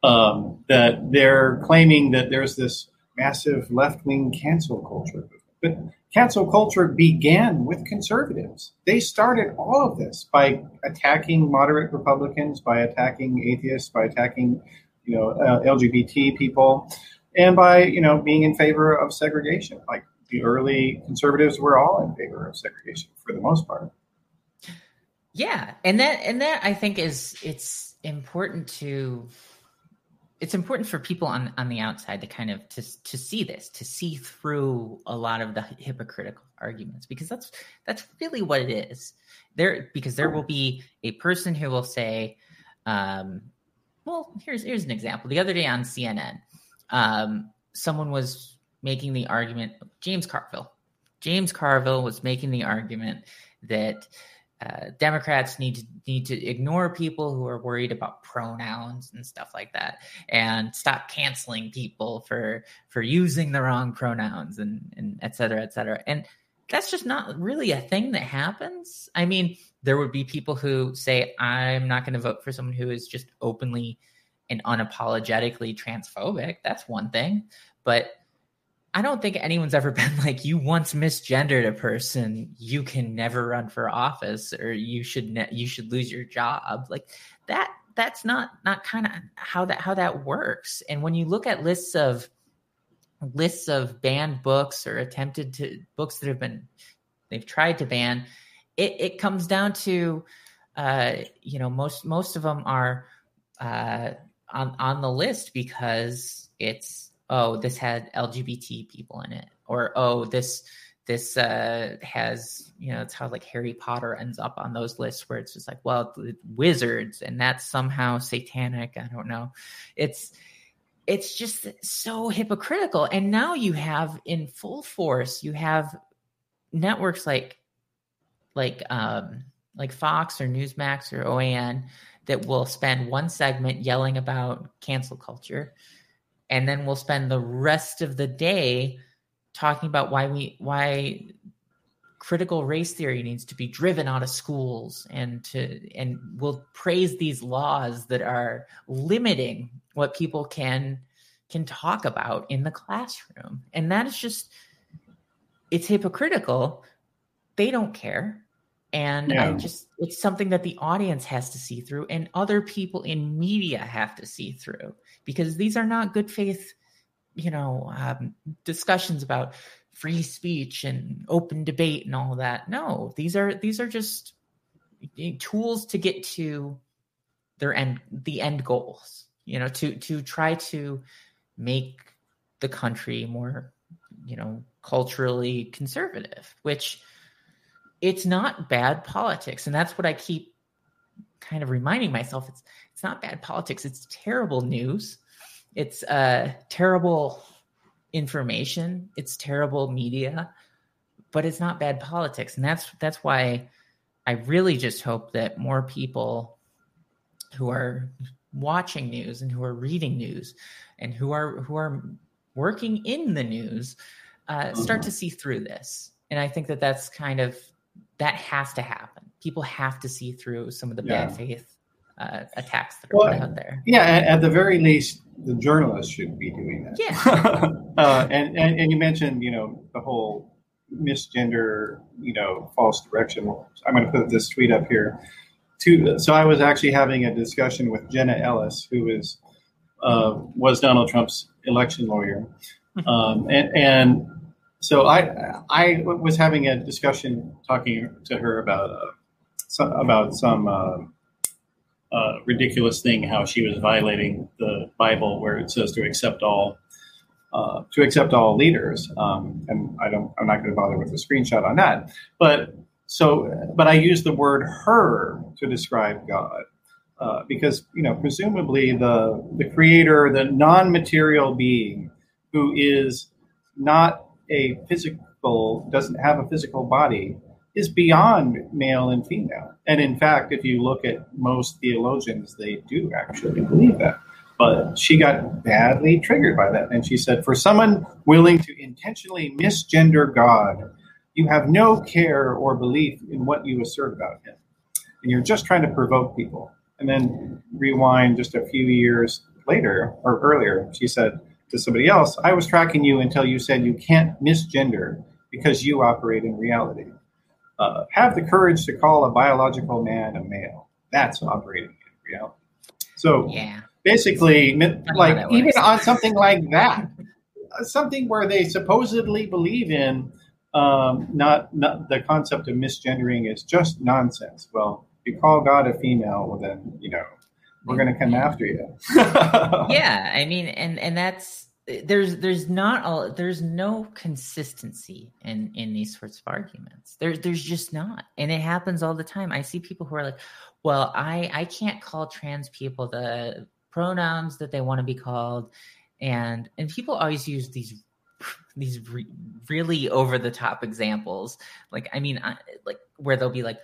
Speaker 2: Um, that they're claiming that there's this massive left wing cancel culture. But cancel culture began with conservatives. They started all of this by attacking moderate Republicans, by attacking atheists, by attacking you know uh, LGBT people, and by you know being in favor of segregation. Like the early conservatives were all in favor of segregation for the most part.
Speaker 3: Yeah, and that and that I think is it's important to it's important for people on on the outside to kind of to to see this, to see through a lot of the hypocritical arguments because that's that's really what it is. There because there will be a person who will say um well, here's here's an example. The other day on CNN, um, someone was making the argument, James Carville. James Carville was making the argument that uh, Democrats need to need to ignore people who are worried about pronouns and stuff like that, and stop canceling people for for using the wrong pronouns and and et cetera, et cetera. And that's just not really a thing that happens. I mean, there would be people who say, "I'm not going to vote for someone who is just openly and unapologetically transphobic." That's one thing, but I don't think anyone's ever been like you once misgendered a person, you can never run for office or you should ne- you should lose your job. Like that that's not not kind of how that how that works. And when you look at lists of lists of banned books or attempted to books that have been they've tried to ban, it, it comes down to uh, you know most most of them are uh, on on the list because it's oh this had lgbt people in it or oh this this uh has you know it's how like harry potter ends up on those lists where it's just like well wizards and that's somehow satanic i don't know. It's it's just so hypocritical. And now you have in full force you have networks like like um like fox or newsmax or oan that will spend one segment yelling about cancel culture. And then we'll spend the rest of the day talking about why we why critical race theory needs to be driven out of schools and to and we'll praise these laws that are limiting what people can can talk about in the classroom. And that is just it's hypocritical they don't care and yeah. i just it's something that the audience has to see through and other people in media have to see through because these are not good faith you know um, discussions about free speech and open debate and all that no these are these are just tools to get to their end the end goals you know to to try to make the country more you know culturally conservative which it's not bad politics. And that's what i keep kind of reminding myself. It's it's not bad politics. It's terrible news. It's uh, terrible information. It's terrible media, but it's not bad politics, and that's that's why I really just hope that more people who are watching news and who are reading news and who are who are working in the news uh, start to see through this. And I think that that's kind of that has to happen. People have to see through some of the yeah. bad faith uh, attacks that are well, out there.
Speaker 2: Yeah, at, at, the very least, the journalists should be doing that.
Speaker 3: Yeah.
Speaker 2: uh, and, and and you mentioned, you know, the whole misgender, you know, false direction. I'm going to put this tweet up here. To, so I was actually having a discussion with Jenna Ellis, who is uh, was Donald Trump's election lawyer, mm-hmm. um, and, and so I I was having a discussion talking to her about uh, some, about some uh, uh, ridiculous thing how she was violating the Bible where it says to accept all uh, to accept all leaders. Um, and I don't I'm not going to bother with a screenshot on that. But so but I use the word her to describe God. Uh, because you know presumably the the creator the non-material being who is not a physical doesn't have a physical body is beyond male and female. And in fact, if you look at most theologians, they do actually believe that. But she got badly triggered by that. And she said, For someone willing to intentionally misgender God, you have no care or belief in what you assert about him. And you're just trying to provoke people. And then rewind just a few years later or earlier, she said to somebody else, I was tracking you until you said you can't misgender because you operate in reality uh, have the courage to call a biological man a male. That's operating in reality. So
Speaker 3: yeah.
Speaker 2: basically, like even on something like that, something where they supposedly believe in um, not, not the concept of misgendering is just nonsense. Well, if you call God a female, well then you know we're going to come after you.
Speaker 3: yeah, I mean, and and that's there's there's not all there's no consistency in in these sorts of arguments. There's there's just not and it happens all the time. I see people who are like well i i can't call trans people the pronouns that they want to be called and and people always use these these re, really over the top examples. Like i mean I, like where they'll be like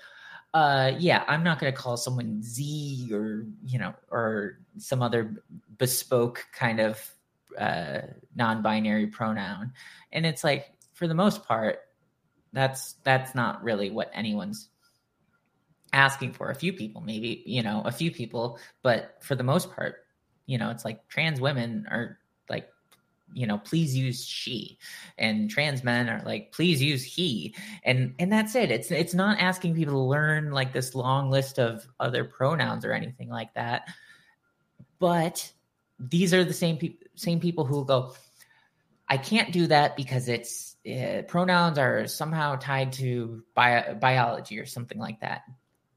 Speaker 3: uh yeah i'm not going to call someone z or you know or some other bespoke kind of uh, non-binary pronoun. And it's like for the most part that's that's not really what anyone's asking for. A few people maybe you know a few people but for the most part you know it's like trans women are like you know please use she. And trans men are like please use he. And and that's it. It's it's not asking people to learn like this long list of other pronouns or anything like that. But these are the same people same people who go i can't do that because it's uh, pronouns are somehow tied to bio- biology or something like that.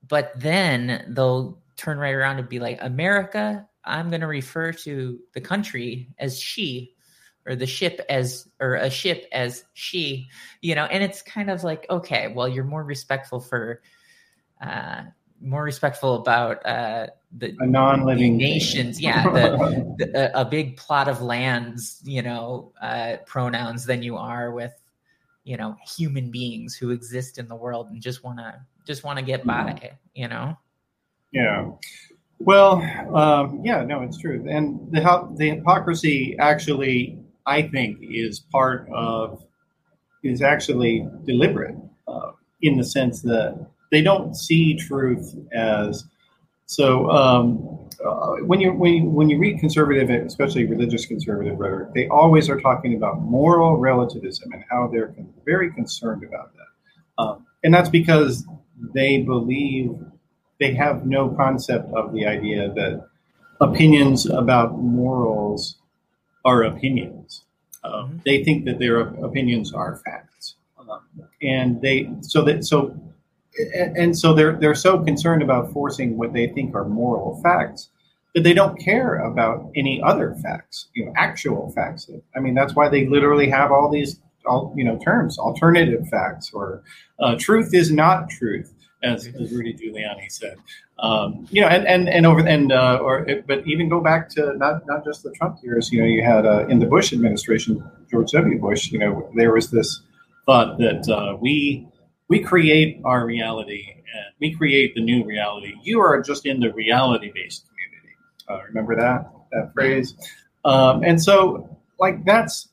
Speaker 3: But then they'll turn right around and be like america I'm going to refer to the country as she or the ship as or a ship as she you know and it's kind of like okay well you're more respectful for uh more respectful about uh the
Speaker 2: a non-living
Speaker 3: nations. Yeah the, the, a big plot of lands you know uh pronouns than you are with you know human beings who exist in the world and just want to just want to get by you know?
Speaker 2: Yeah. Well um yeah no it's true. And the the hypocrisy actually I think is part of is actually deliberate uh, in the sense that they don't see truth as so. Um, uh, when you when you, when you read conservative, especially religious conservative rhetoric, they always are talking about moral relativism and how they're very concerned about that, um, and that's because they believe they have no concept of the idea that opinions about morals are opinions. Um, they think that their opinions are facts, um, and they so that so and, and so they're they're so concerned about forcing what they think are moral facts that they don't care about any other facts, you know, actual facts. I mean, that's why they literally have all these, all you know, terms, alternative facts, or uh, truth is not truth as, as Rudy Giuliani said. Um, you know, and and and over and uh, or but even go back to not not just the Trump years. You know, you had uh, in the Bush administration, George W. Bush. You know, there was this thought that uh, we we create our reality and we create the new reality. You are just in the reality based community. Uh, remember that that phrase. Um, and so, like that's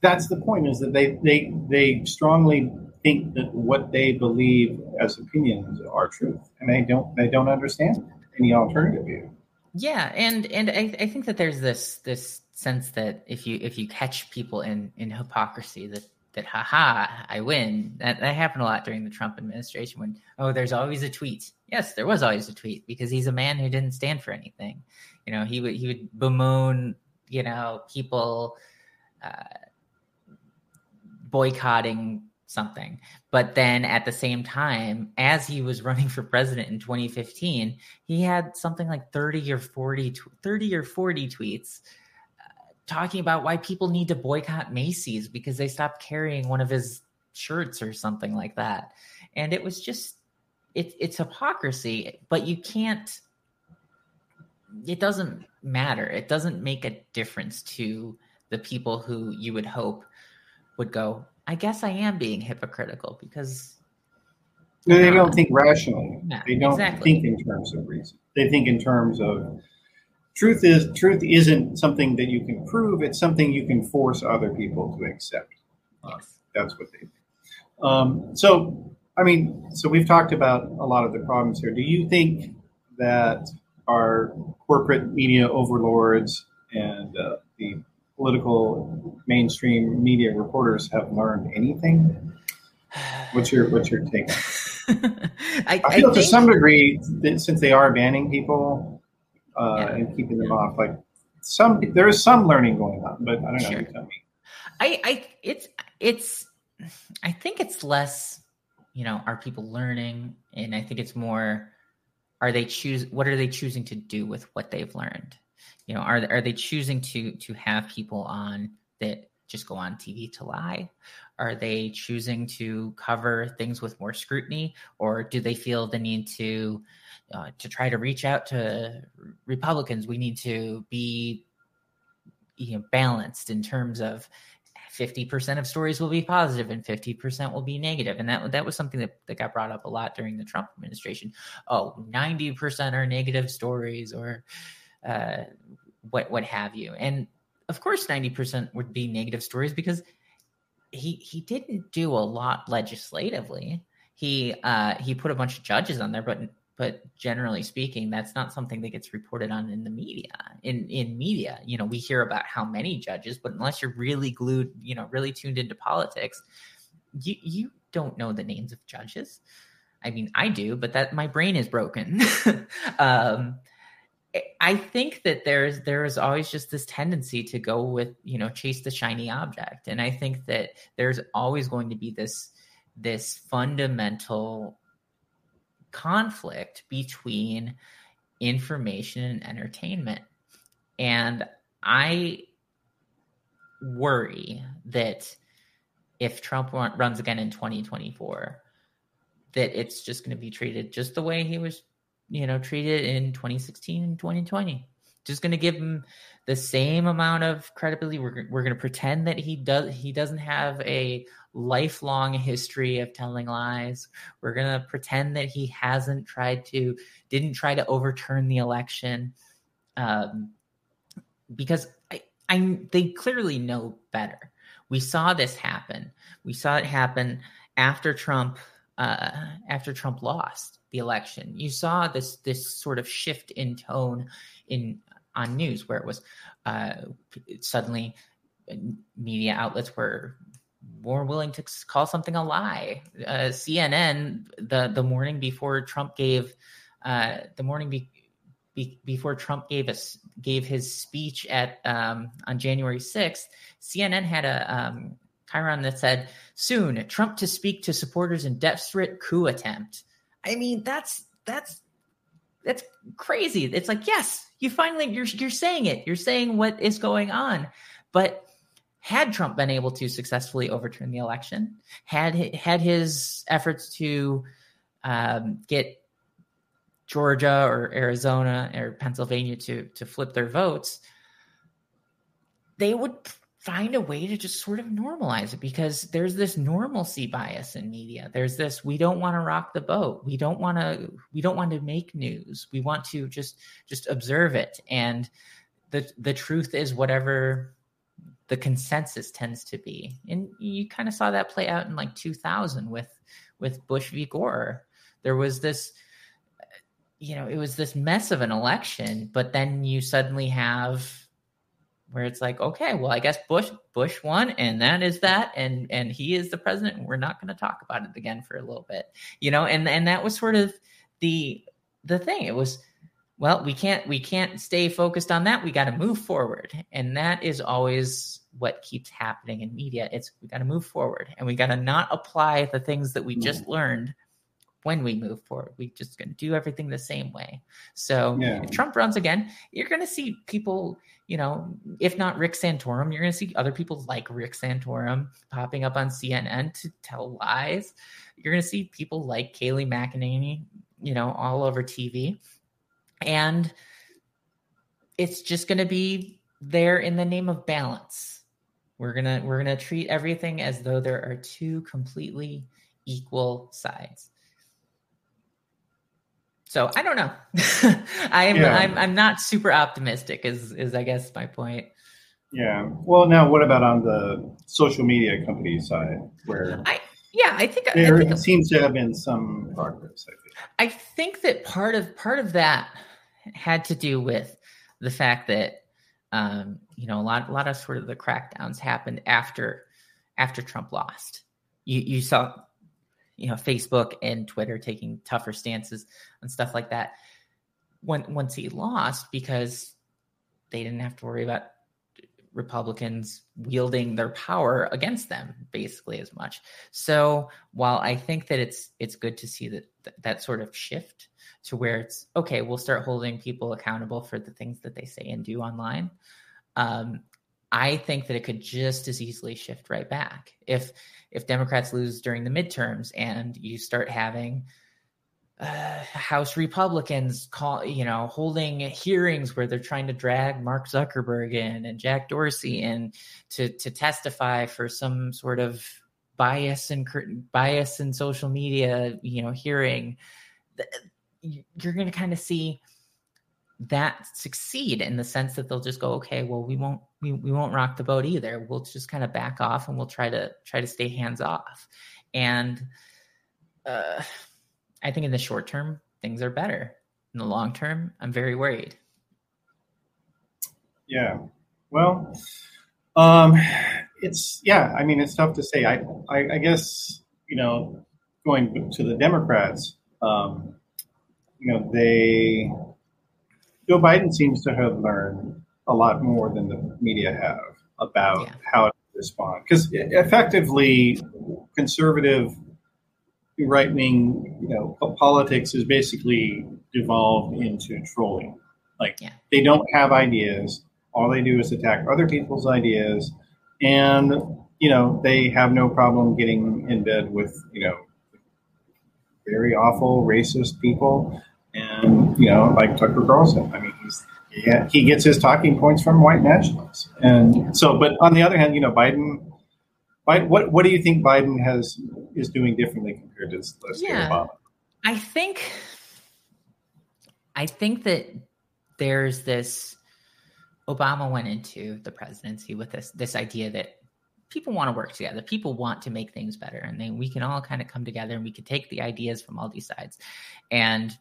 Speaker 2: that's the point is that they they they strongly think that what they believe as opinions are truth, and they don't they don't understand any alternative view.
Speaker 3: Yeah, and and I, I think that there's this this sense that if you if you catch people in in hypocrisy that that haha I win. That that happened a lot during the Trump administration when oh there's always a tweet. Yes there was always a tweet because he's a man who didn't stand for anything. You know he would he would bemoan you know people uh, boycotting something. But then at the same time, as he was running for president in 2015, he had something like 30 or 40, 30 or 40 tweets uh, talking about why people need to boycott Macy's because they stopped carrying one of his shirts or something like that. And it was just, it, it's hypocrisy, but you can't, it doesn't matter. It doesn't make a difference to the people who you would hope would go, I guess I am being hypocritical because
Speaker 2: no, they don't think rationally. they don't exactly. think in terms of reason. They think in terms of truth is truth isn't something that you can prove. It's something you can force other people to accept. Uh, yes. That's what they think. Um, so, I mean, so we've talked about a lot of the problems here. Do you think that our corporate media overlords and uh, the political mainstream media reporters have learned anything? What's your what's your take? I, I, feel I to some degree, since they are banning people uh, yeah, and keeping them yeah. off, like some there is some learning going on, but I don't know. Sure. You tell me.
Speaker 3: I, I it's it's I think it's less, you know, are people learning, and I think it's more, are they choose what are they choosing to do with what they've learned? You know are are they choosing to to have people on that just go on TV to lie? Are they choosing to cover things with more scrutiny, or do they feel the need to uh, to try to reach out to Republicans? We need to be you know, balanced in terms of 50% of stories will be positive and 50% will be negative. And that, that was something that, that got brought up a lot during the Trump administration. Oh, 90% are negative stories or uh, what what have you. And of course, ninety percent would be negative stories because he he didn't do a lot legislatively. He uh, he put a bunch of judges on there, but but generally speaking, that's not something that gets reported on in the media. In in media, you know, we hear about how many judges, but unless you're really glued, you know, really tuned into politics, you you don't know the names of judges. I mean, I do, but that my brain is broken. um, I think that there's there is always just this tendency to go with you know chase the shiny object, and I think that there's always going to be this this fundamental conflict between information and entertainment. And I worry that if Trump runs again in 2024, that it's just going to be treated just the way he was, you know, treated in 2016 and 2020. Just going to give him the same amount of credibility. We're, we're going to pretend that he does he doesn't have a lifelong history of telling lies. We're going to pretend that he hasn't tried to didn't try to overturn the election. Um, because I, I they clearly know better. We saw this happen. We saw it happen after Trump uh, after Trump lost the election. You saw this this sort of shift in tone in on news where it was uh, suddenly media outlets were more willing to call something a lie. Uh, CNN the the morning before Trump gave uh, the morning be, before Trump gave us gave his speech at um, on January sixth, CNN had a um, chyron that said, "Soon, Trump to speak to supporters in desperate coup attempt." I mean, that's that's that's crazy. It's like, yes, you finally you're you're saying it. You're saying what is going on. But had Trump been able to successfully overturn the election, had had his efforts to um, get Georgia or Arizona or Pennsylvania to to flip their votes, they would find a way to just sort of normalize it because there's this normalcy bias in media. There's this we don't want to rock the boat. We don't want to we don't want to make news. We want to just just observe it. And the the truth is whatever the consensus tends to be. And you kind of saw that play out in like 2000 with with bush v. Gore. There was this you know it was this mess of an election but then you suddenly have where it's like, okay, well, I guess Bush Bush won, and that is that, and and he is the president, and we're not going to talk about it again for a little bit, you know, and and that was sort of the the thing. It was, well, we can't we can't stay focused on that. We got to move forward, and that is always what keeps happening in media. It's we got to move forward, and we got to not apply the things that we just mm-hmm. learned when we move forward. We just going to do everything the same way. So yeah. if Trump runs again, you're going to see people, you know, if not Rick Santorum, you're going to see other people like Rick Santorum popping up on CNN to tell lies. You're going to see people like Kayleigh McEnany, you know, all over TV. And it's just going to be there in the name of balance. We're going to we're going to treat everything as though there are two completely equal sides. So I don't know. I'm yeah. I'm I'm not super optimistic. Is is I guess my point.
Speaker 2: Yeah. Well, now what about on the social media company side, where
Speaker 3: I yeah I think
Speaker 2: there
Speaker 3: I think
Speaker 2: seems to have been some progress. I think.
Speaker 3: I think that part of part of that had to do with the fact that um, you know a lot a lot of sort of the crackdowns happened after after Trump lost. You you saw you know Facebook and Twitter taking tougher stances and stuff like that. When once he lost, because they didn't have to worry about Republicans wielding their power against them basically as much. So while I think that it's it's good to see that that sort of shift to where it's okay, we'll start holding people accountable for the things that they say and do online. Um, I think that it could just as easily shift right back. If if Democrats lose during the midterms and you start having uh, House Republicans call you know holding hearings where they're trying to drag Mark Zuckerberg in and Jack Dorsey in to to testify for some sort of bias and bias in social media you know hearing you're going to kind of see that succeed in the sense that they'll just go okay well we won't we, we won't rock the boat either. We'll just kind of back off and we'll try to try to stay hands off. And uh, i think in the short term things are better. In the long term i'm very worried.
Speaker 2: Yeah. Well um it's yeah i mean it's tough to say. I i, I guess you know going to the democrats um you know they Joe Biden seems to have learned a lot more than the media have about yeah. how to respond. Because effectively, conservative right wing, you know, politics is basically devolved into trolling. Like
Speaker 3: Yeah.
Speaker 2: they don't have ideas. All they do is attack other people's ideas, and you know they have no problem getting in bed with you know very awful racist people, and you know like Tucker Carlson. I mean, yeah, he gets his talking points from white nationalists, and so. But on the other hand, you know Biden. Biden what what do you think Biden has is doing differently compared to let's
Speaker 3: Yeah.
Speaker 2: Obama?
Speaker 3: I think I think that there's this Obama went into the presidency with this this idea that people want to work together. People want to make things better and then we can all kind of come together and we can take the ideas from all these sides. And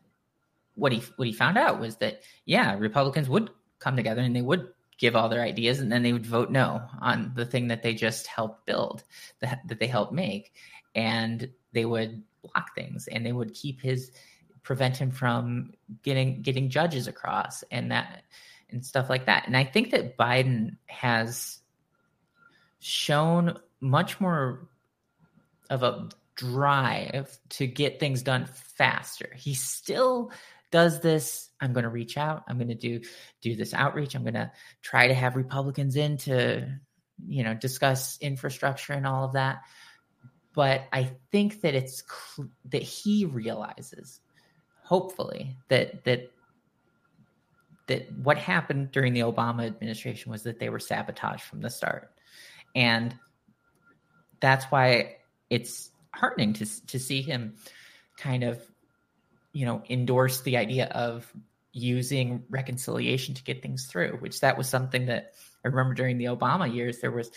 Speaker 3: what he what he found out was that yeah, Republicans would come together and they would give all their ideas and then they would vote no on the thing that they just helped build that, that they helped make. And they would block things and they would keep his prevent him from getting getting judges across and that and stuff like that. And i think that biden has shown much more of a drive to get things done faster. He still does this i'm going to reach out i'm going to do do this outreach i'm going to try to have republicans in to you know discuss infrastructure and all of that. But i think that it's cl- that he realizes hopefully that that that what happened during the obama administration was that they were sabotaged from the start. And that's why it's heartening to to see him kind of you know endorse the idea of using reconciliation to get things through which that was something that i remember during the obama years there was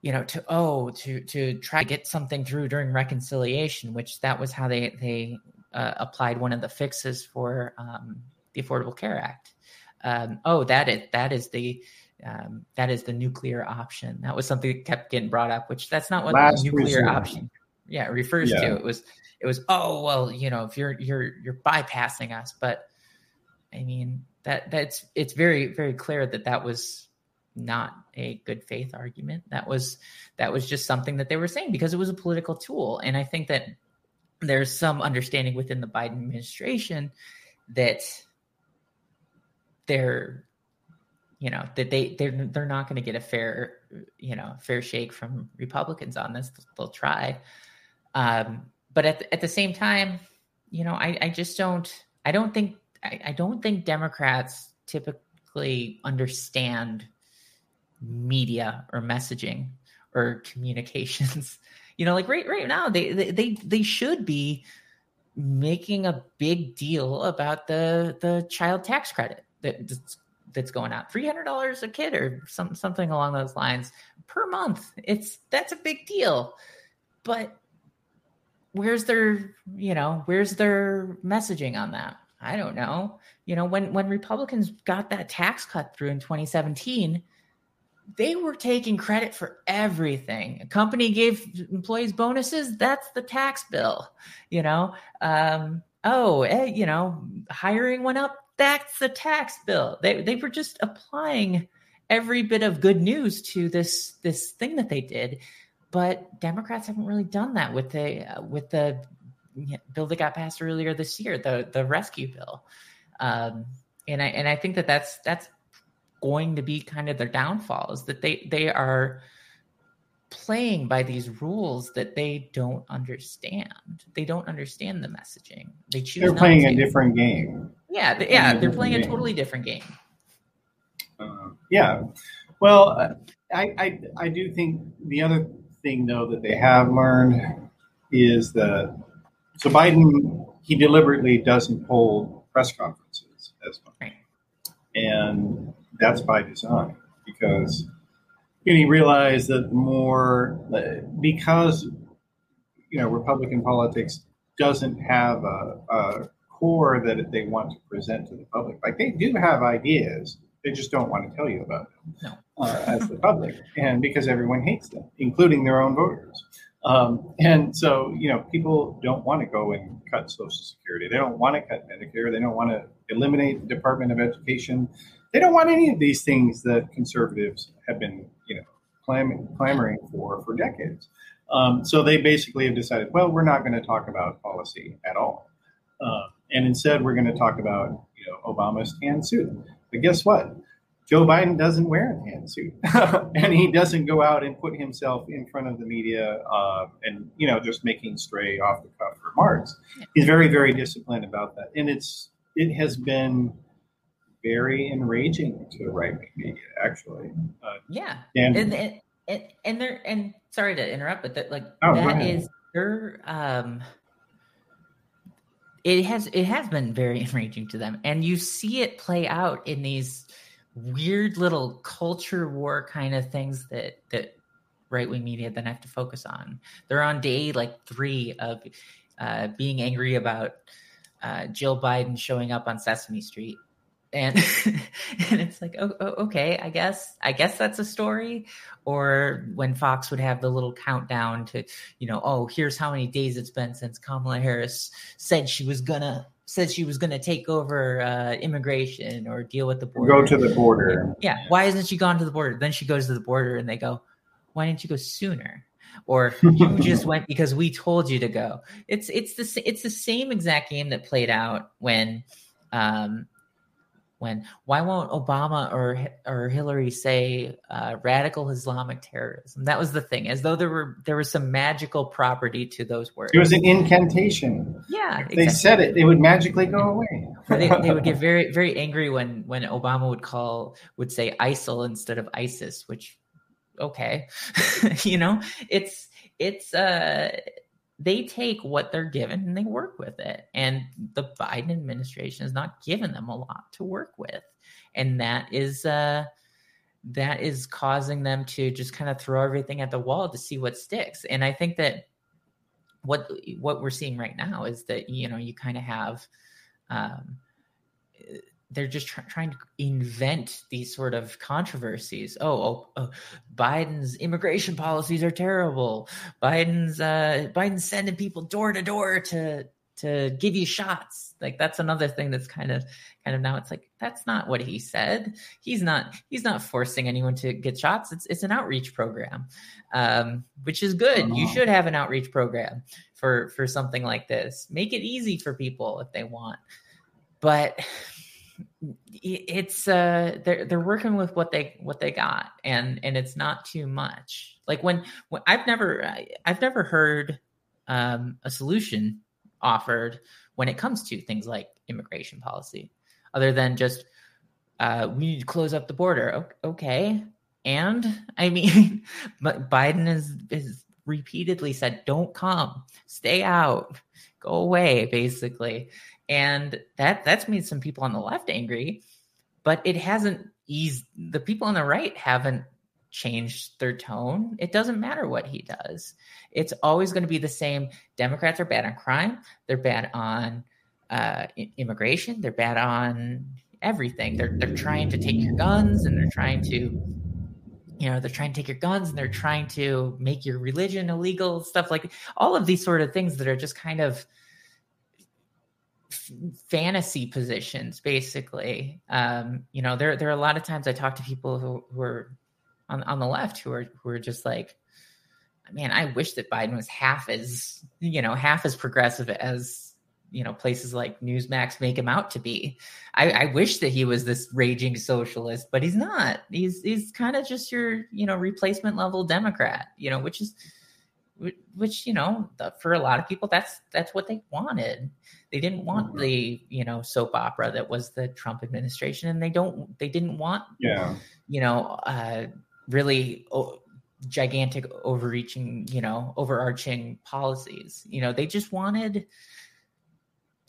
Speaker 3: you know to oh to to try to get something through during reconciliation which that was how they they uh, applied one of the fixes for um, the affordable care act um, oh that is that is the um, that is the nuclear option that was something that kept getting brought up which that's not what
Speaker 2: Last
Speaker 3: the nuclear
Speaker 2: resort.
Speaker 3: option yeah refers
Speaker 2: Yeah.
Speaker 3: to it was it was oh well you know if you're you're you're bypassing us but i mean that that's it's very very clear that that was not a good faith argument. That was that was just something that they were saying because it was a political tool and i think that there's some understanding within the biden administration that they're you know that they they're they're not going to get a fair you know fair shake from republicans on this. They'll try um but at the, at the same time you know i i just don't i don't think i, I don't think democrats typically understand media or messaging or communications. You know like right right now they they they, they should be making a big deal about the the child tax credit that that's, going out. $300 a kid or some something along those lines per month. It's that's a big deal. But where's their you know where's their messaging on that? I don't know. You know when when republicans got that tax cut through in 2017 they were taking credit for everything. A company gave employees bonuses that's the tax bill you know? Um oh eh, you know hiring went up that's the tax bill. They they were just applying every bit of good news to this this thing that they did but democrats haven't really done that with the uh, with the bill that got passed earlier this year the the rescue bill um and i and i think that that's that's going to be kind of their downfall is that they they are playing by these rules that they don't understand. They don't understand the messaging. They choose.
Speaker 2: They're playing
Speaker 3: to.
Speaker 2: a different game.
Speaker 3: Yeah, th- yeah, they're playing a
Speaker 2: game.
Speaker 3: totally different game.
Speaker 2: Uh, yeah. Well, uh, I, I I do think the other thing though that they have learned is that so Biden he deliberately doesn't hold press conferences as much, and that's by design because you know, he realized that more because you know Republican politics doesn't have a, a core that they want to present to the public. Like they do have ideas, they just don't want to tell you about them
Speaker 3: No.
Speaker 2: uh, as the public, and because everyone hates them, including their own voters. Um, and so, you know, people don't want to go and cut Social Security. They don't want to cut Medicare. They don't want to eliminate the Department of Education. They don't want any of these things that conservatives have been, you know, clam- clamoring for for decades. Um, so they basically have decided, well, we're not going to talk about policy at all. Uh, and instead, we're going to talk about you know Obama's tan suit. But guess what? Joe Biden doesn't wear a tan suit, and he doesn't go out and put himself in front of the media uh, and you know just making stray off the cuff remarks. He's very very disciplined about that, and it's it has been very enraging to the right wing media actually.
Speaker 3: Uh, yeah, and, and and and they're and sorry to interrupt, but that like oh, that is their um it has it has been very enraging to them and you see it play out in these weird little culture war kind of things that that right wing media then have to focus on. They're on day like three of uh, being angry about uh, Jill Biden showing up on Sesame Street, and and it's like, oh, oh, okay, I guess I guess that's a story. Or when Fox would have the little countdown to, you know, oh, here's how many days it's been since Kamala Harris said she was gonna said she was to take over uh, immigration or deal with the border.
Speaker 2: Go to the border.
Speaker 3: Yeah. Why hasn't she gone to the border? Then she goes to the border and they go, why didn't you go sooner? Or you just went because we told you to go. It's it's the it's the same exact game that played out when um, when why won't Obama or or Hillary say uh, radical Islamic terrorism? That was the thing, as though there were there was some magical property to those words.
Speaker 2: It was an incantation.
Speaker 3: Yeah,
Speaker 2: exactly. they said it, it would magically go away.
Speaker 3: they, they would get very very angry when when Obama would call would say ISIL instead of ISIS, which okay, you know, it's it's uh they take what they're given and they work with it. And the Biden administration has not given them a lot to work with. And that is uh that is causing them to just kind of throw everything at the wall to see what sticks. And I think that what what we're seeing right now is that you know you kind of have um they're just try- trying to invent these sort of controversies. Oh, oh, oh, Biden's immigration policies are terrible. Biden's uh, Biden's sending people door to door to to give you shots. Like that's another thing that's kind of kind of now it's like that's not what he said. He's not he's not forcing anyone to get shots. It's it's an outreach program, um, which is good. You should have an outreach program for for something like this. Make it easy for people if they want. But it's uh they're they're working with what they what they got and and it's not too much like when when i've never i've never heard um a solution offered when it comes to things like immigration policy other than just uh we need to close up the border. Okay. And i mean but biden has has repeatedly said don't come. Stay out. Go away basically. And that that's made some people on the left angry but it hasn't eased the people on the right haven't changed their tone it doesn't matter what he does. It's always going to be the same. Democrats are bad on crime they're bad on uh, immigration they're bad on everything. They're they're trying to take your guns and they're trying to you know they're trying to take your guns and they're trying to make your religion illegal stuff like all of these sort of things that are just kind of fantasy positions basically. Um you know there there are a lot of times i talk to people who, who are on, on the left who are who are just like man i wish that biden was half as you know half as progressive as you know places like newsmax make him out to be. I, I wish that he was this raging socialist but he's not. He's he's kind of just your you know replacement level democrat you know which is which you know for a lot of people that's that's what they wanted. They didn't want mm-hmm. the you know soap opera that was the trump administration and they don't they didn't want
Speaker 2: yeah.
Speaker 3: you know uh really oh, gigantic overreaching you know overarching policies you know they just wanted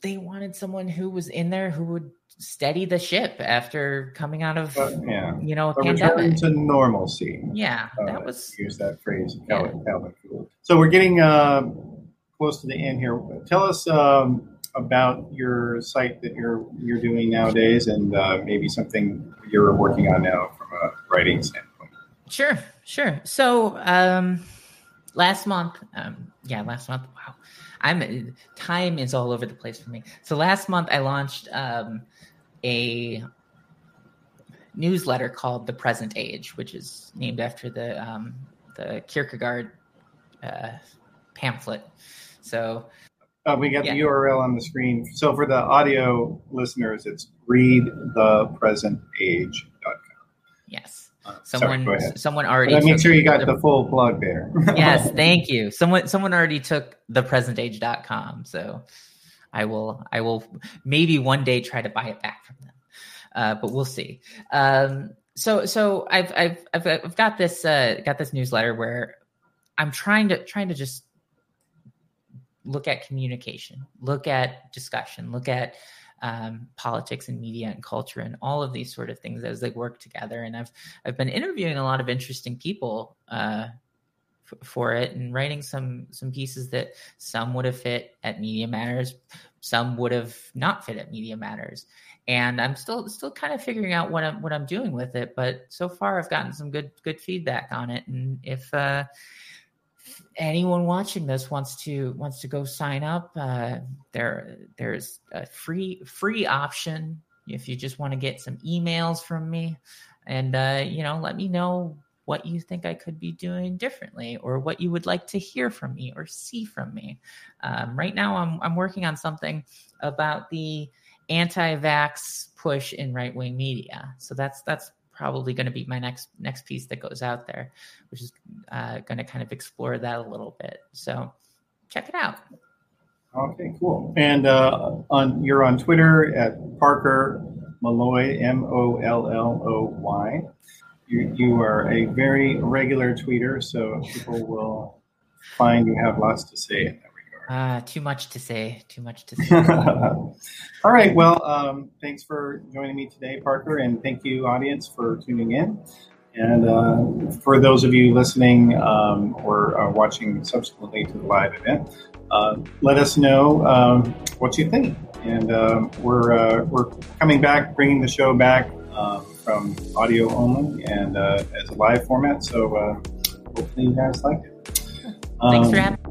Speaker 3: they wanted someone who was in there who would steady the ship after coming out of uh, yeah. you know a, a
Speaker 2: pandemic to normalcy.
Speaker 3: Yeah, uh, that was
Speaker 2: use that phrase. Yeah. Calvin. So we're getting uh, close to the end here. Tell us um, about your site that you're you're doing nowadays, and uh, maybe something you're working on now from a writing standpoint.
Speaker 3: Sure, sure. So um, last month, um, yeah, last month. Wow. I'm time is all over the place for me. So last month I launched um, a newsletter called The Present Age, which is named after the um, the Kierkegaard uh, pamphlet. So
Speaker 2: Uh, we got yeah. the URL on the screen. So for the audio listeners, it's readthepresentage.com.
Speaker 3: Yes. Someone, sorry, someone already.
Speaker 2: But make sure you got the, the full plug there.
Speaker 3: yes, thank you. Someone, someone already took thepresentage.com. So I will, I will maybe one day try to buy it back from them, uh, but we'll see. Um, so, so I've, I've, I've, I've got this, uh, got this newsletter where I'm trying to, trying to just look at communication, look at discussion, look at um, politics and media and culture and all of these sort of things as they work together. And I've I've been interviewing a lot of interesting people uh, f- for it and writing some some pieces that some would have fit at Media Matters, some would have not fit at Media Matters. And I'm still still kind of figuring out what I'm what I'm doing with it. But so far, I've gotten some good good feedback on it. And if uh, anyone watching this wants to wants to go sign up, uh, there there's a free free option if you just want to get some emails from me, and uh, you know let me know what you think I could be doing differently or what you would like to hear from me or see from me. Um, right now, I'm I'm working on something about the anti-vax push in right-wing media. So that's that's probably going to be my next next piece that goes out there, which is uh, going to kind of explore that a little bit. So check it out.
Speaker 2: Okay, cool. And uh, on you're on Twitter at Parker Molloy M O L L O Y. You you are a very regular tweeter, so people will find you have lots to say in that
Speaker 3: uh, too much to say. Too much to say.
Speaker 2: All right. Well, um, thanks for joining me today, Parker, and thank you, audience, for tuning in. And uh, for those of you listening um, or uh, watching subsequently to the live event, uh, let us know um, what you think. And um, we're uh, we're coming back, bringing the show back um, from audio only and uh, as a live format. So hopefully you guys like it.
Speaker 3: Thanks for having.